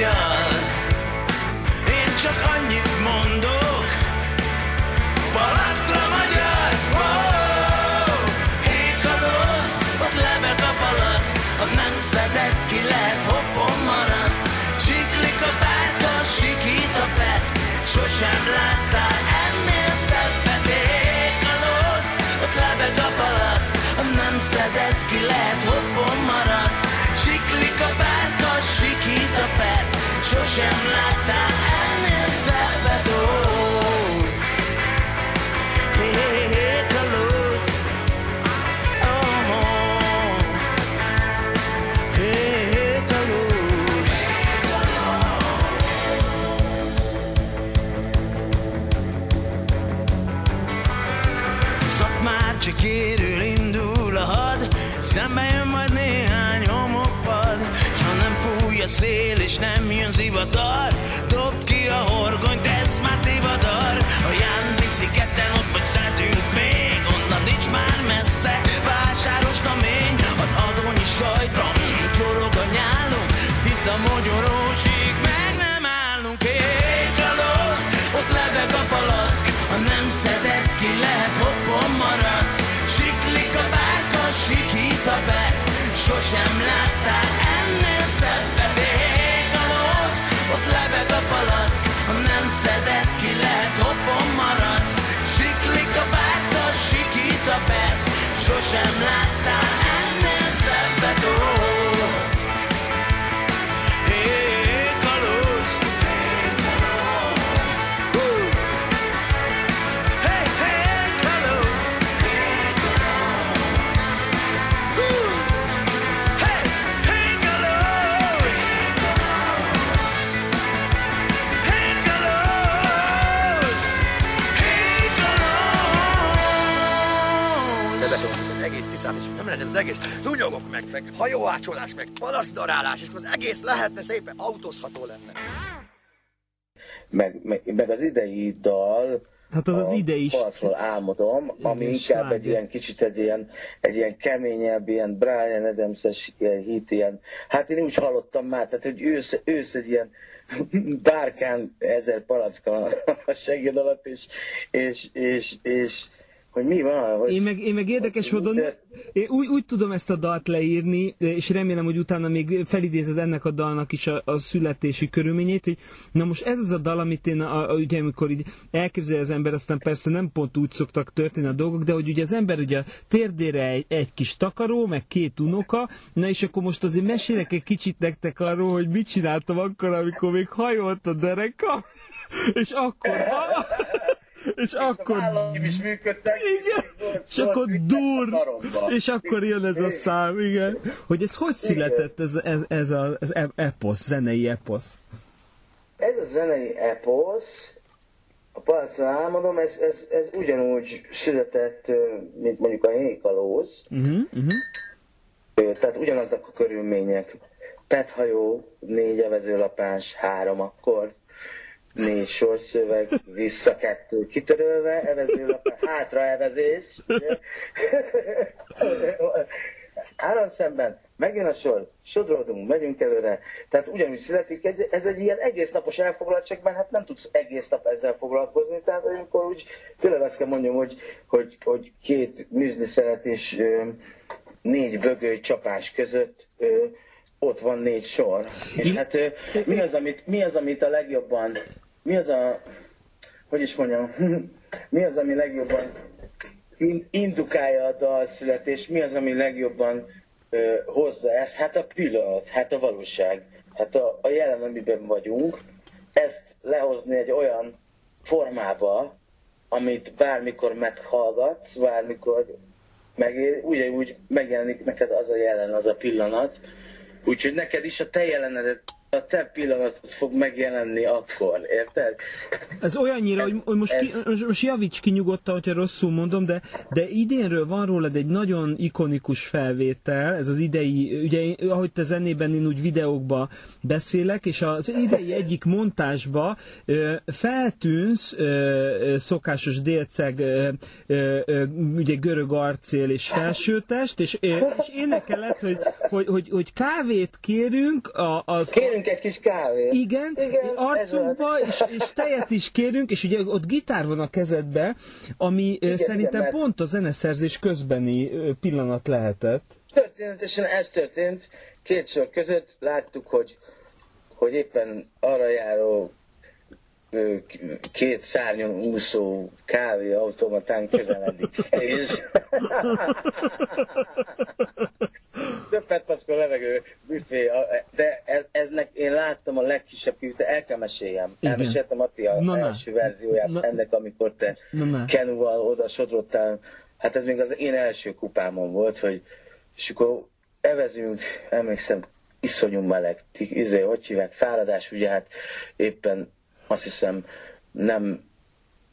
ezen pet Sosem nem jön zivatar Dobd ki sosem lát ez az egész szúnyogok meg, meg hajóácsolás, meg palaszdarálás, és az egész lehetne szépen autózható lenne. meg, meg, meg az idei dal Hát az az ide is. Palacról álmodom, ami Igen, inkább sláger. egy ilyen kicsit egy ilyen, egy ilyen keményebb, ilyen Brian Adams-es ilyen hit, ilyen, hát én úgy hallottam már, tehát hogy ősz, ősz egy ilyen bárkán ezer palacka a segéd alatt, és, és, és, és hogy mi van, hogy Én meg, én meg érdekes módon én úgy, úgy tudom ezt a dalt leírni, és remélem, hogy utána még felidézed ennek a dalnak is a, a születési körülményét, hogy na most ez az a dal, amit én, a, a, ugye amikor így elképzelje az ember, aztán persze nem pont úgy szoktak történni a dolgok, de hogy ugye az ember ugye a térdére egy, egy kis takaró, meg két unoka, na és akkor most azért mesélek egy kicsit nektek arról, hogy mit csináltam akkor, amikor még hajolt a dereka, és akkor... És akkor... is működtek. Igen. És akkor dur, és akkor jön ez a szám, igen. Hogy ez hogy született ez, ez, ez a, az e- eposz, zenei eposz? Ez a zenei eposz, a Palacra álmodom, ez, ez, ez ugyanúgy született, mint mondjuk a Hékalóz, Uh-huh, uh-huh. Ö, tehát ugyanazok a körülmények. Pethajó, négy evezőlapás, három akkor, négy sorszöveg, vissza kettő kitörölve, evezőlapás, hátra evezés. ugye? Három szemben, megjön a sor, sodródunk, megyünk előre. Tehát ugyanúgy születik, ez, ez egy ilyen egész napos elfoglaltság, mert hát nem tudsz egész nap ezzel foglalkozni, tehát amikor úgy tényleg azt kell mondjam, hogy, hogy, hogy két műzliszeret és ö, négy bögöly csapás között ö, ott van négy sor. És hát ö, mi az, amit, mi az, amit a legjobban, mi az a, hogy is mondjam, mi az, ami legjobban in- indukálja a dalszületés, mi az, ami legjobban ö, hozza ezt? Hát a pillanat, hát a valóság, hát a, a jelen, amiben vagyunk, ezt lehozni egy olyan formába, amit bármikor meghallgatsz, bármikor megér, ugyanúgy megjelenik neked az a jelen, az a pillanat, úgyhogy neked is a te jelenedet, a te pillanatod fog megjelenni akkor, érted? Ez olyannyira, hogy, hogy most, ki, most, javíts ki nyugodtan, hogyha rosszul mondom, de, de idénről van rólad egy nagyon ikonikus felvétel, ez az idei, ugye ahogy te zenében én úgy videókba beszélek, és az idei egyik montásba feltűnsz szokásos délceg, ugye görög arcél és felsőtest, és, és énekeled, hogy, hogy, hogy, hogy kávét kérünk, a, az... Kérünk egy kis kávét. Igen, Igen, arcunkba, és, és tejet is kérünk, és ugye ott gitár van a kezedbe, ami igen, szerintem igen, pont a zeneszerzés közbeni pillanat lehetett. Történetesen ez történt. Két sor között láttuk, hogy, hogy éppen arra járó két szárnyon úszó kávéautomatán közeledik. És Döppet paszkó levegő büfé, de ez, eznek én láttam a legkisebb kívül, el kell meséljem. Elmeséltem Atti a Na, na. első verzióját Na. ennek, amikor te na. Kenuval oda sodrottál. Hát ez még az én első kupámon volt, hogy és akkor evezünk, emlékszem, iszonyú meleg, izé, hogy hívják, fáradás, ugye hát éppen azt hiszem nem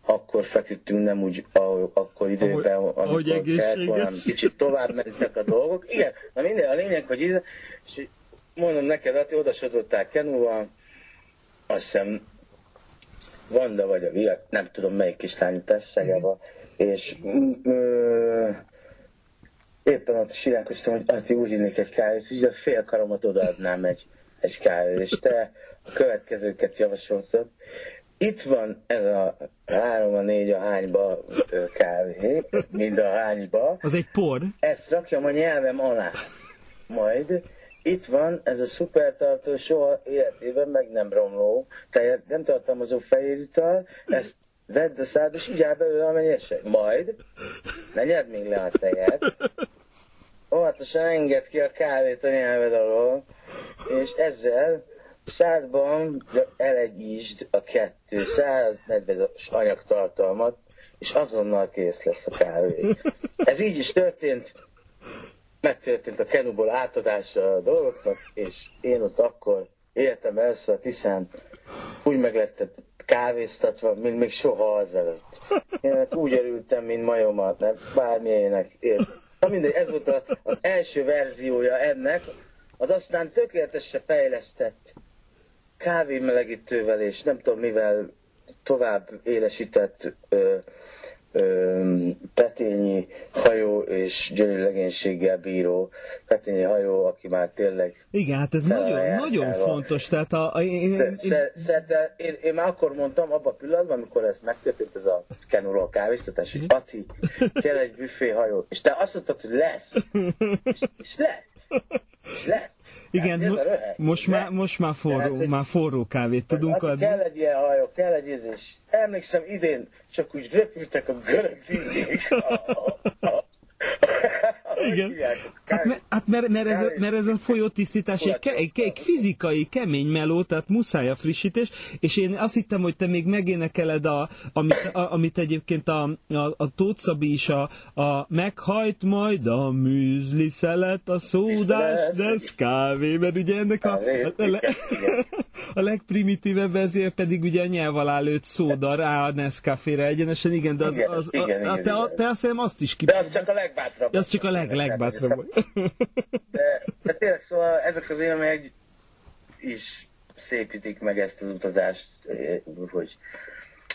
akkor feküdtünk, nem úgy ahogy, akkor időben, Ahogy- amikor ahogy kellett volna, kicsit tovább mentek a dolgok. Igen, na minden, a lényeg, hogy ide, és mondom neked, Ati, oda sodrottál Kenúval, azt hiszem Vanda vagy a Via, nem tudom melyik kislányú társaságában, és mm, ö, éppen ott siránkoztam, hogy Ati úgy innék egy kávét, hogy a fél karomat odaadnám egy, egy kávét, és te a következőket javasoltad. Itt van ez a három, a négy, a hányba kávé, mind a hányba. Az egy por. Ezt rakjam a nyelvem alá. Majd itt van ez a szupertartó, soha életében meg nem romló, tehát nem tartalmazó fehér ital, ezt vedd a szád, és így áll belőle amennyire Majd, ne nyedd még le a tejet, óvatosan engedd ki a kávét a nyelved alól, és ezzel szádban elegyítsd a kettő 140-es anyagtartalmat, és azonnal kész lesz a kávé. Ez így is történt, megtörtént a kenuból átadása a dolgoknak, és én ott akkor éltem először a Tiszán, úgy meglettem kávéztatva, mint még soha azelőtt. Én úgy örültem, mint majomat, nem? Bármilyenek. Na mindegy, ez volt az első verziója ennek, az aztán tökéletesre fejlesztett kávémelegítővel és nem tudom mivel tovább élesített ö, ö, petényi hajó és gyönyörű legénységgel bíró petényi hajó, aki már tényleg Igen, hát ez nagyon, nagyon fontos. Tehát a, a, én, én, Sze- Szerte, én, én már akkor mondtam, abban a pillanatban, amikor ez megtörtént, ez a kenuló kávéztatás, hogy Ati, kell egy büféhajó. És te azt mondtad, hogy lesz. És, és lett. És lett. Igen, mo- röhely. most már, most már forró, már forró kávét tudunk adni. kell egy ilyen hajó, kell egy ízés. Emlékszem, idén csak úgy röpültek a görög. Igen. Hát, mert, hát mert, mert, ez, a- mert ez a folyótisztítás egy, ke, egy, egy fizikai, kemény meló, tehát muszáj a frissítés, és én azt hittem, hogy te még megénekeled, a, amit, a, amit egyébként a, a, a Tóth Szabi is a, a meghajt majd a műzli szelet, a szódás, ez kávé, mert ugye ennek a, a, a, le, a legprimitívebb verzió pedig ugye a nyelv alá lőtt szóda rá a Nescafé-re egyenesen, igen, de az, Igen, az, igen, a, igen, a, te, igen. te azt hiszem azt is ki... De az csak a legbátrabb. Az csak a leg, legbátrabb. De, de tényleg, szóval ezek az élmények is szépítik meg ezt az utazást, eh, hogy,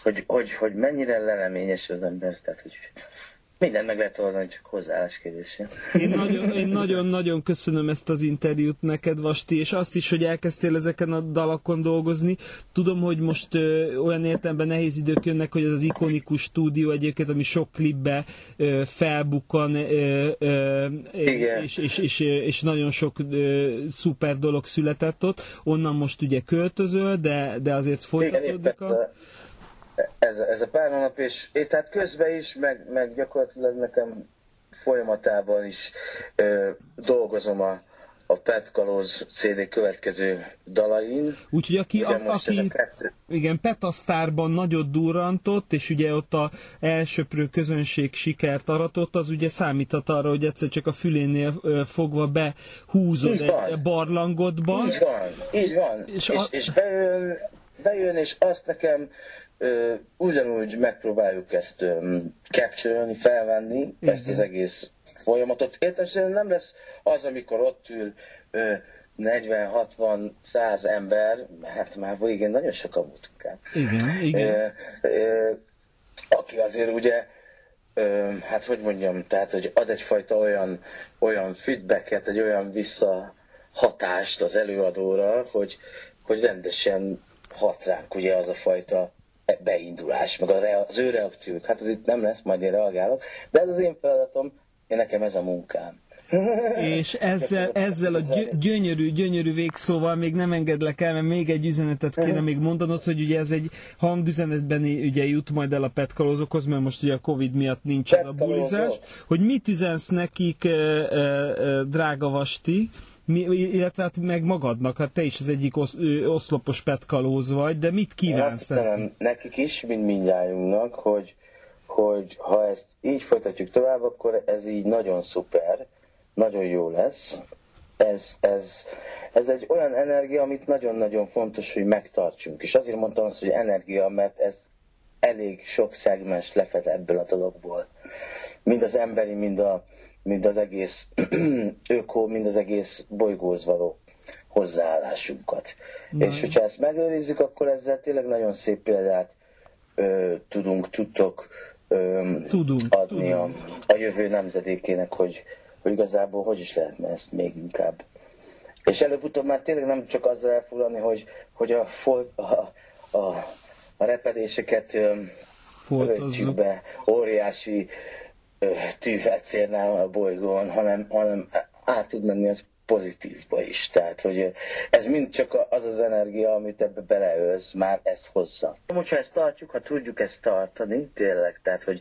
hogy, hogy, hogy mennyire leleményes az ember, tehát hogy mindent meg lehet oldani, csak hozzáállás kérdése. Én nagyon, én nagyon-nagyon köszönöm ezt az interjút neked, Vasti, és azt is, hogy elkezdtél ezeken a dalakon dolgozni. Tudom, hogy most ö, olyan értelemben nehéz idők jönnek, hogy ez az ikonikus stúdió egyébként, ami sok klipbe ö, felbukkan, ö, ö, Igen. és, és, és, és nagyon sok ö, szuper dolog született ott. Onnan most ugye költözöl, de, de azért folytatódik a... Ez, a- ez a pár hónap, és én tehát közben is, meg, meg gyakorlatilag nekem folyamatában is ö, dolgozom a, a Pet Kalóz CD következő dalain. Úgyhogy aki, Ugye a, aki kettő- igen, Petasztárban nagyot durrantott, és ugye ott a elsöprő közönség sikert aratott, az ugye számíthat arra, hogy egyszer csak a fülénél fogva behúzod Így egy van. barlangodba. Így van, így van. És És, a- és, bejön, bejön, és azt nekem ugyanúgy megpróbáljuk ezt capture felvenni, ezt az egész folyamatot. Értesen nem lesz az, amikor ott ül ö, 40-60-100 ember, hát már végén nagyon sokan voltunk. Igen, igen. Ö, ö, aki azért ugye, ö, hát hogy mondjam, tehát hogy ad egyfajta olyan, olyan feedbacket, egy olyan visszahatást az előadóra, hogy, hogy rendesen hat ránk ugye az a fajta beindulás, meg az ő reakciók. Hát az itt nem lesz, majd én reagálok, de ez az én feladatom, én nekem ez a munkám. És ezzel, ezzel a gy- gyönyörű, gyönyörű végszóval még nem engedlek el, mert még egy üzenetet kéne még mondanod, hogy ugye ez egy hangüzenetben ugye jut majd el a petkalózokhoz, mert most ugye a Covid miatt nincs az a bulizás, hogy mit üzensz nekik, ö, ö, drága Vasti, mi, illetve hát meg magadnak, hát te is az egyik osz, ö, oszlopos petkalóz vagy, de mit Én kívánsz? azt üzenem nekik is, mint mindjájunknak, hogy, hogy ha ezt így folytatjuk tovább, akkor ez így nagyon szuper, nagyon jó lesz. Ez, ez, ez egy olyan energia, amit nagyon-nagyon fontos, hogy megtartsunk. És azért mondtam azt, hogy energia, mert ez elég sok szegmens lefed ebből a dologból. Mind az emberi, mind, a, mind az egész öko, mind az egész bolygóhoz való hozzáállásunkat. Na. És hogyha ezt megőrizzük, akkor ezzel tényleg nagyon szép példát ö, tudunk, tudtok ö, Tudunk, adni a, a jövő nemzedékének, hogy, hogy igazából hogy is lehetne ezt még inkább. És előbb-utóbb már tényleg nem csak azzal elfoglalni, hogy, hogy a, fol, a, a, a repedéseket ö, öltsük be óriási ö, tűvetszérnál a bolygón, hanem, hanem át tud menni az pozitívba is. Tehát, hogy ez mind csak az az energia, amit ebbe beleölsz, már ezt hozza. Hogyha ezt tartjuk, ha tudjuk ezt tartani, tényleg, tehát, hogy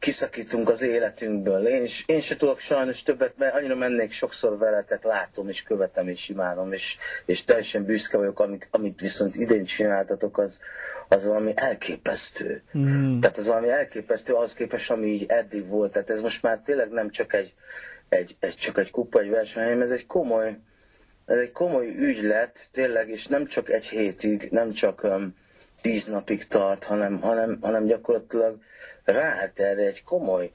kiszakítunk az életünkből. Én, is, én se tudok sajnos többet, mert annyira mennék sokszor veletek, látom és követem és imánom, és, és teljesen büszke vagyok, amit, amit viszont idén csináltatok, az, az valami elképesztő. Mm. Tehát az valami elképesztő az képest, ami így eddig volt. Tehát ez most már tényleg nem csak egy, egy, egy, csak egy kupa, egy verseny, hanem ez egy komoly, ez egy komoly ügylet, tényleg, és nem csak egy hétig, nem csak um, tíz napig tart, hanem, hanem, hanem gyakorlatilag ráállt erre egy komoly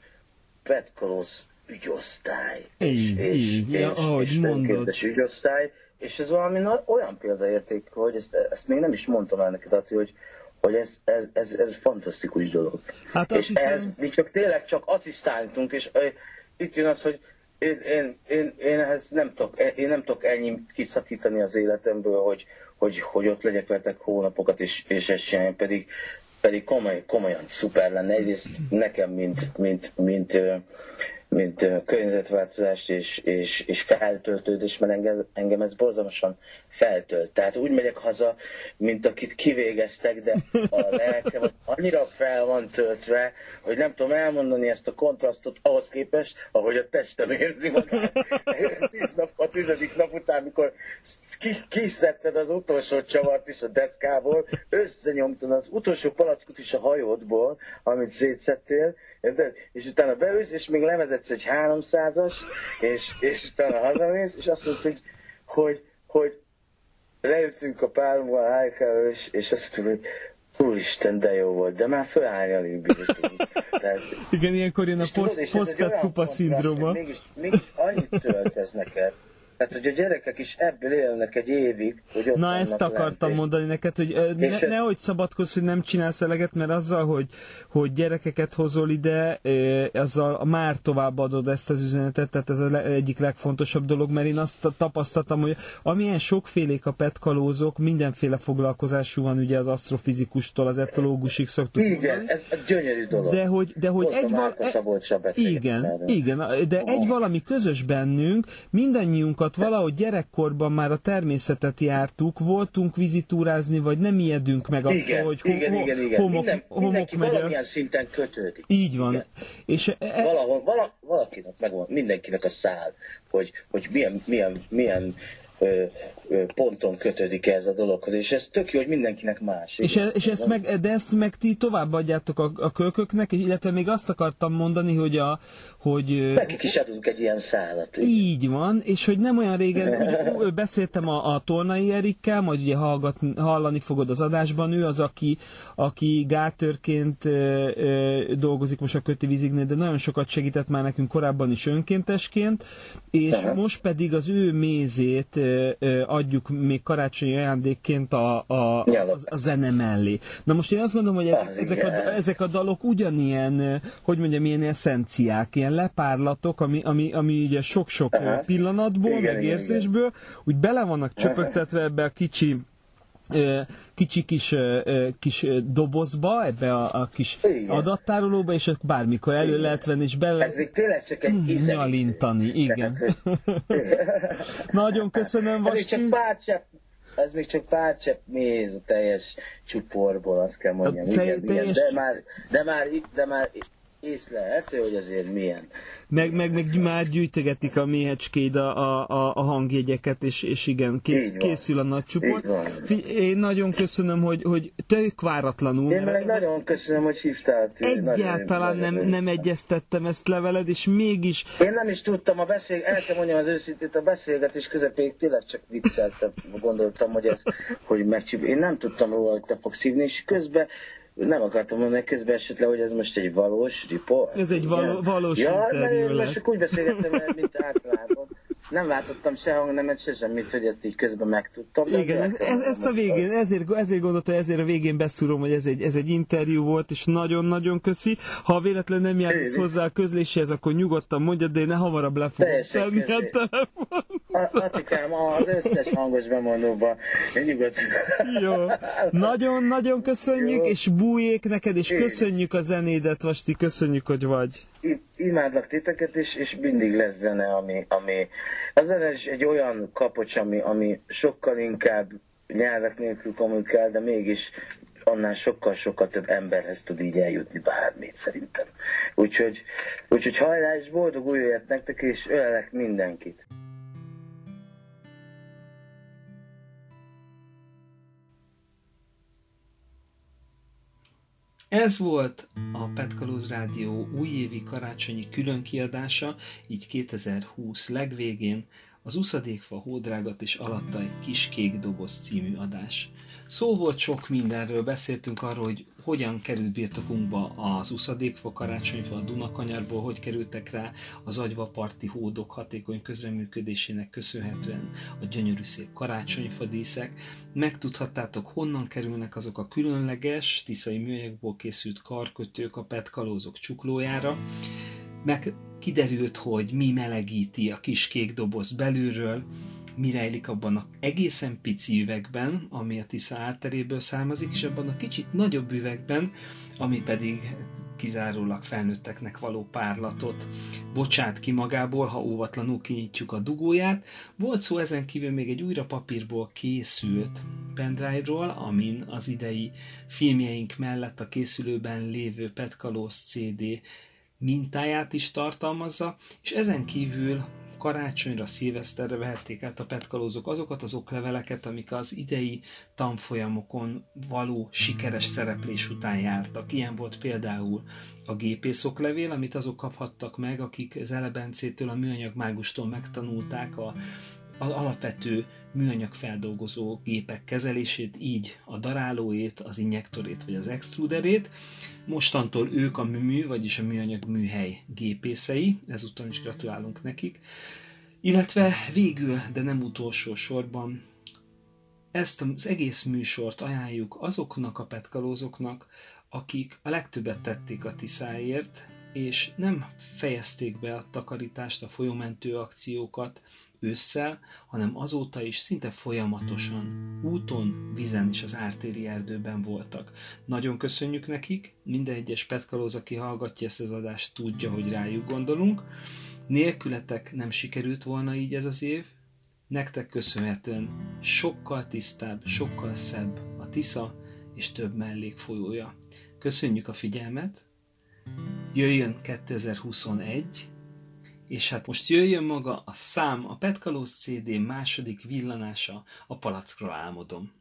petkolosz ügyosztály. Így, így, ja, ahogy és mondod. ügyosztály, és ez valami olyan példaérték, hogy ezt, ezt még nem is mondtam el neked, hogy, hogy ez, ez, ez, ez fantasztikus dolog. Hát és hiszem... ez, mi csak tényleg csak asszisztáltunk, és itt jön az, hogy én, én, én, én, ehhez nem tudok, én nem tudok ennyi kiszakítani az életemből, hogy, hogy, hogy ott legyek veletek hónapokat, és, és ezt csináljam, pedig, pedig komoly, komolyan szuper lenne. Egyrészt nekem, mint, mint, mint, mint környezetváltozást és, és, és feltöltődés, mert engem, engem ez borzalmasan feltölt. Tehát úgy megyek haza, mint akit kivégeztek, de a lelkem annyira fel van töltve, hogy nem tudom elmondani ezt a kontrasztot ahhoz képest, ahogy a testem érzi magát. Tíz nap, a tizedik nap után, mikor kiszedted az utolsó csavart is a deszkából, összenyomtad az utolsó palackot is a hajódból, amit szétszettél, és utána beülsz, és még levezetsz egy 300-as, és, és utána hazamész, és azt mondod, hogy, hogy, hogy leültünk a páromba a és, és azt mondtuk, hogy Úristen, de jó volt, de már fölállni alig bíztunk. Igen, ilyenkor jön a post kupa szindróma. Mégis, mégis annyit tölt ez neked, tehát, hogy a gyerekek is ebből élnek egy évig, hogy ott Na, ezt akartam lent, mondani neked, hogy ne, ez... nehogy szabadkozz, hogy nem csinálsz eleget, mert azzal, hogy, hogy gyerekeket hozol ide, azzal már továbbadod ezt az üzenetet, tehát ez az egyik legfontosabb dolog, mert én azt tapasztaltam, hogy amilyen sokfélék a petkalózok, mindenféle foglalkozású van ugye az asztrofizikustól, az etológusig szoktuk Igen, mondani. ez gyönyörű dolog. De hogy, de hogy egy val... Igen, igen, de egy valami közös bennünk, mindannyiunk magunkat valahogy gyerekkorban már a természetet jártuk, voltunk vizitúrázni, vagy nem ijedünk meg attól, igen, hogy igen, ho- igen, igen. homok, Minden, homok mindenki megy valamilyen szinten kötődik. Így van. Igen. És e- Valahol, vala, valakinek megvan, mindenkinek a szál, hogy, hogy milyen, milyen, milyen ponton kötődik ez a dologhoz, és ez tök jó, hogy mindenkinek más. És, e, és ezt meg, de ezt meg ti továbbadjátok a, a kölköknek, illetve még azt akartam mondani, hogy a, hogy... Nekik is adunk egy ilyen szálat. Így van, és hogy nem olyan régen, ugye, beszéltem a, a Tornai Erikkel, majd ugye hallgat, hallani fogod az adásban, ő az, aki, aki gátörként ö, ö, dolgozik most a Köti Vizignél, de nagyon sokat segített már nekünk korábban is önkéntesként, és Aha. most pedig az ő mézét adjuk még karácsonyi ajándékként a, a, a, a zene mellé. Na most én azt gondolom, hogy ezek, ezek, a, ezek a dalok ugyanilyen, hogy mondjam, ilyen eszenciák, ilyen lepárlatok, ami, ami, ami ugye sok-sok pillanatból, igen, meg érzésből, igen. úgy bele vannak csöpögtetve ebbe a kicsi kicsi kis, kis dobozba, ebbe a, a kis igen. adattárolóba, és bármikor elő igen. lehet venni, és bele... Ez még tényleg csak egy ízelítő. Nyalintani, igen. Nagyon köszönöm, Vasti. Ez még csak pár csepp ez még csak pár csepp méz a teljes csuporból, azt kell mondjam. Te, igen, teljes... igen, de már, de már, de már észlelhető, hogy azért milyen. Meg, meg, meg már gyűjtögetik a méhecskéd a, a, a hangjegyeket, és, és igen, kész, készül a nagy csoport. Én nagyon köszönöm, hogy, hogy tök váratlanul. Én meg nagyon köszönöm, hogy hívtál. Egyáltalán nem, nem egyeztettem ezt leveled, és mégis... Én nem is tudtam, a beszél, el kell mondjam az őszintét, a beszélgetés közepéig tényleg csak vicceltem, gondoltam, hogy ez, hogy megcsip. Én nem tudtam róla, hogy te fogsz hívni, és közben nem akartam mondani közben esetleg, hogy ez most egy valós riport. Ez egy való, valós Ja, mert én most csak úgy beszélgettem, mint általában nem látottam se hangnemet, se semmit, hogy ezt így közben megtudtam. Igen, ez, ezt a végén, ezért, ezért gondolta, ezért a végén beszúrom, hogy ez egy, ez egy interjú volt, és nagyon-nagyon köszi. Ha véletlen nem jársz hozzá a közléséhez, akkor nyugodtan mondjad, de én ne hamarabb le fogom tenni a telefon. Atikám, az összes hangos bemondóban nyugodt. Jó. Nagyon-nagyon köszönjük, Jó. és bújék neked, és Én köszönjük a zenédet, Vasti, köszönjük, hogy vagy imádlak titeket, és, és mindig lesz zene, ami, ami a zene is egy olyan kapocs, ami, ami sokkal inkább nyelvek nélkül kommunikál, de mégis annál sokkal-sokkal több emberhez tud így eljutni bármit szerintem. Úgyhogy, úgyhogy hajrá, és boldog új nektek, és ölelek mindenkit. Ez volt a Petkalóz Rádió újévi karácsonyi különkiadása, így 2020 legvégén, az Uszadékfa hódrágat és alatta egy kis kék doboz című adás. Szó volt sok mindenről, beszéltünk arról, hogy hogyan került birtokunkba az uszadékfa karácsonyfa a Dunakanyarból, hogy kerültek rá az agyvaparti hódok hatékony közreműködésének köszönhetően a gyönyörű szép karácsonyfa díszek. Megtudhattátok, honnan kerülnek azok a különleges tiszai műanyagból készült karkötők a petkalózok csuklójára. Meg kiderült, hogy mi melegíti a kis kék doboz belülről, mi rejlik abban a egészen pici üvegben, ami a Tisza átteréből származik, és abban a kicsit nagyobb üvegben, ami pedig kizárólag felnőtteknek való párlatot bocsát ki magából, ha óvatlanul kinyitjuk a dugóját. Volt szó ezen kívül még egy újra papírból készült pendrive-ról, amin az idei filmjeink mellett a készülőben lévő Petkalóz CD mintáját is tartalmazza, és ezen kívül karácsonyra, szilveszterre vehették át a petkalózok azokat az okleveleket, amik az idei tanfolyamokon való sikeres szereplés után jártak. Ilyen volt például a gépész oklevél, amit azok kaphattak meg, akik az Elebencétől, a műanyag mágustól megtanulták a az alapvető műanyag feldolgozó gépek kezelését, így a darálóét, az injektorét vagy az extruderét. Mostantól ők a mű, vagyis a műanyag műhely gépészei, ezúttal is gratulálunk nekik. Illetve végül, de nem utolsó sorban, ezt az egész műsort ajánljuk azoknak a petkalózoknak, akik a legtöbbet tették a Tiszáért, és nem fejezték be a takarítást, a folyómentő akciókat, ősszel, hanem azóta is szinte folyamatosan úton, vizen és az ártéri erdőben voltak. Nagyon köszönjük nekik, minden egyes petkalóz, aki hallgatja ezt az adást, tudja, hogy rájuk gondolunk. Nélkületek nem sikerült volna így ez az év, nektek köszönhetően sokkal tisztább, sokkal szebb a Tisza és több mellékfolyója. Köszönjük a figyelmet, jöjjön 2021, és hát most jöjjön maga a szám, a Petkalóz CD második villanása, a palackról álmodom.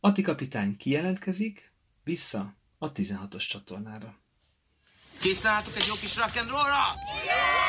Ati kapitány kijelentkezik, vissza a 16-os csatornára. Készen álltok egy jó kis rock'n'rollra? Yeah!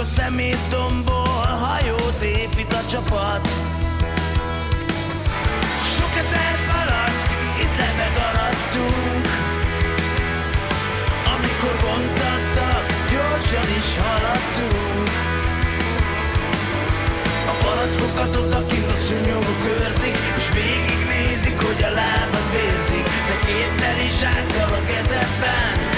Amikor szemétdomból hajót épít a csapat. Sok ezer palack itt lebeg alattunk Amikor gondtattak, gyorsan is haladtunk. A palackokat odakint a szúnyogok őrzik És végignézik, hogy a lábad vérzik De két teli zsákkal a kezedben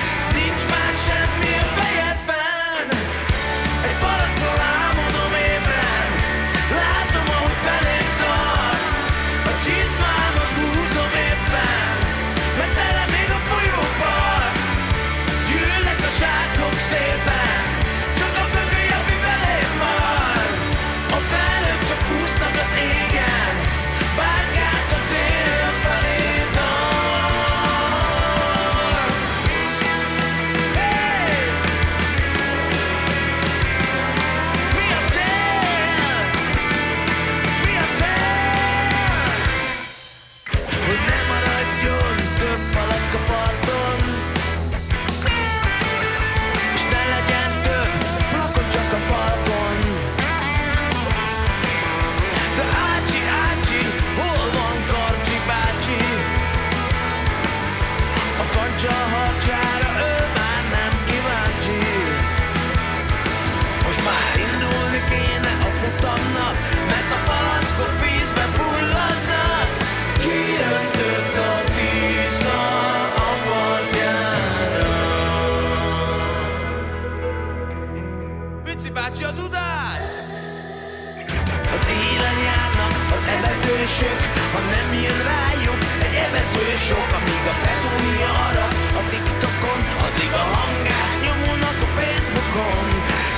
az evezősök, ha nem jön rájuk egy evezősok, amíg a Petunia arat a TikTokon, addig a hangár nyomulnak a Facebookon.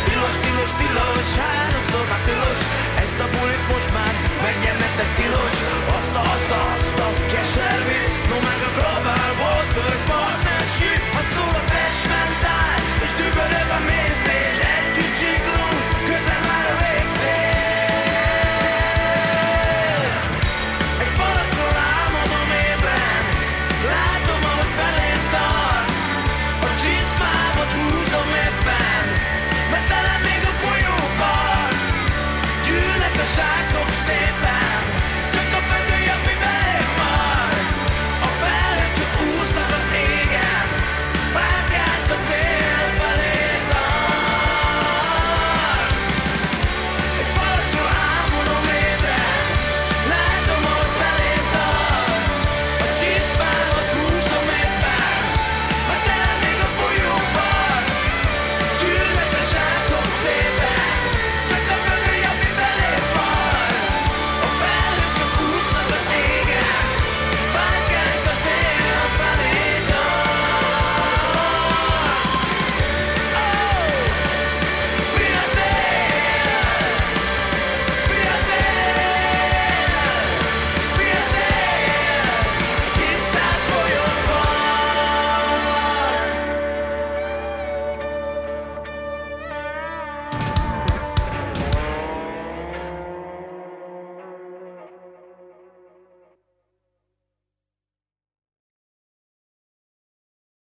Tilos, tilos, tilos, háromszor már tilos, ezt a bulit most már megjelentek tilos, azt a, azt a, azt a keservét, no meg a globál water partnership, ha szól a testmentál, és dübörög a méztés, együtt csiklunk, közel már a vég.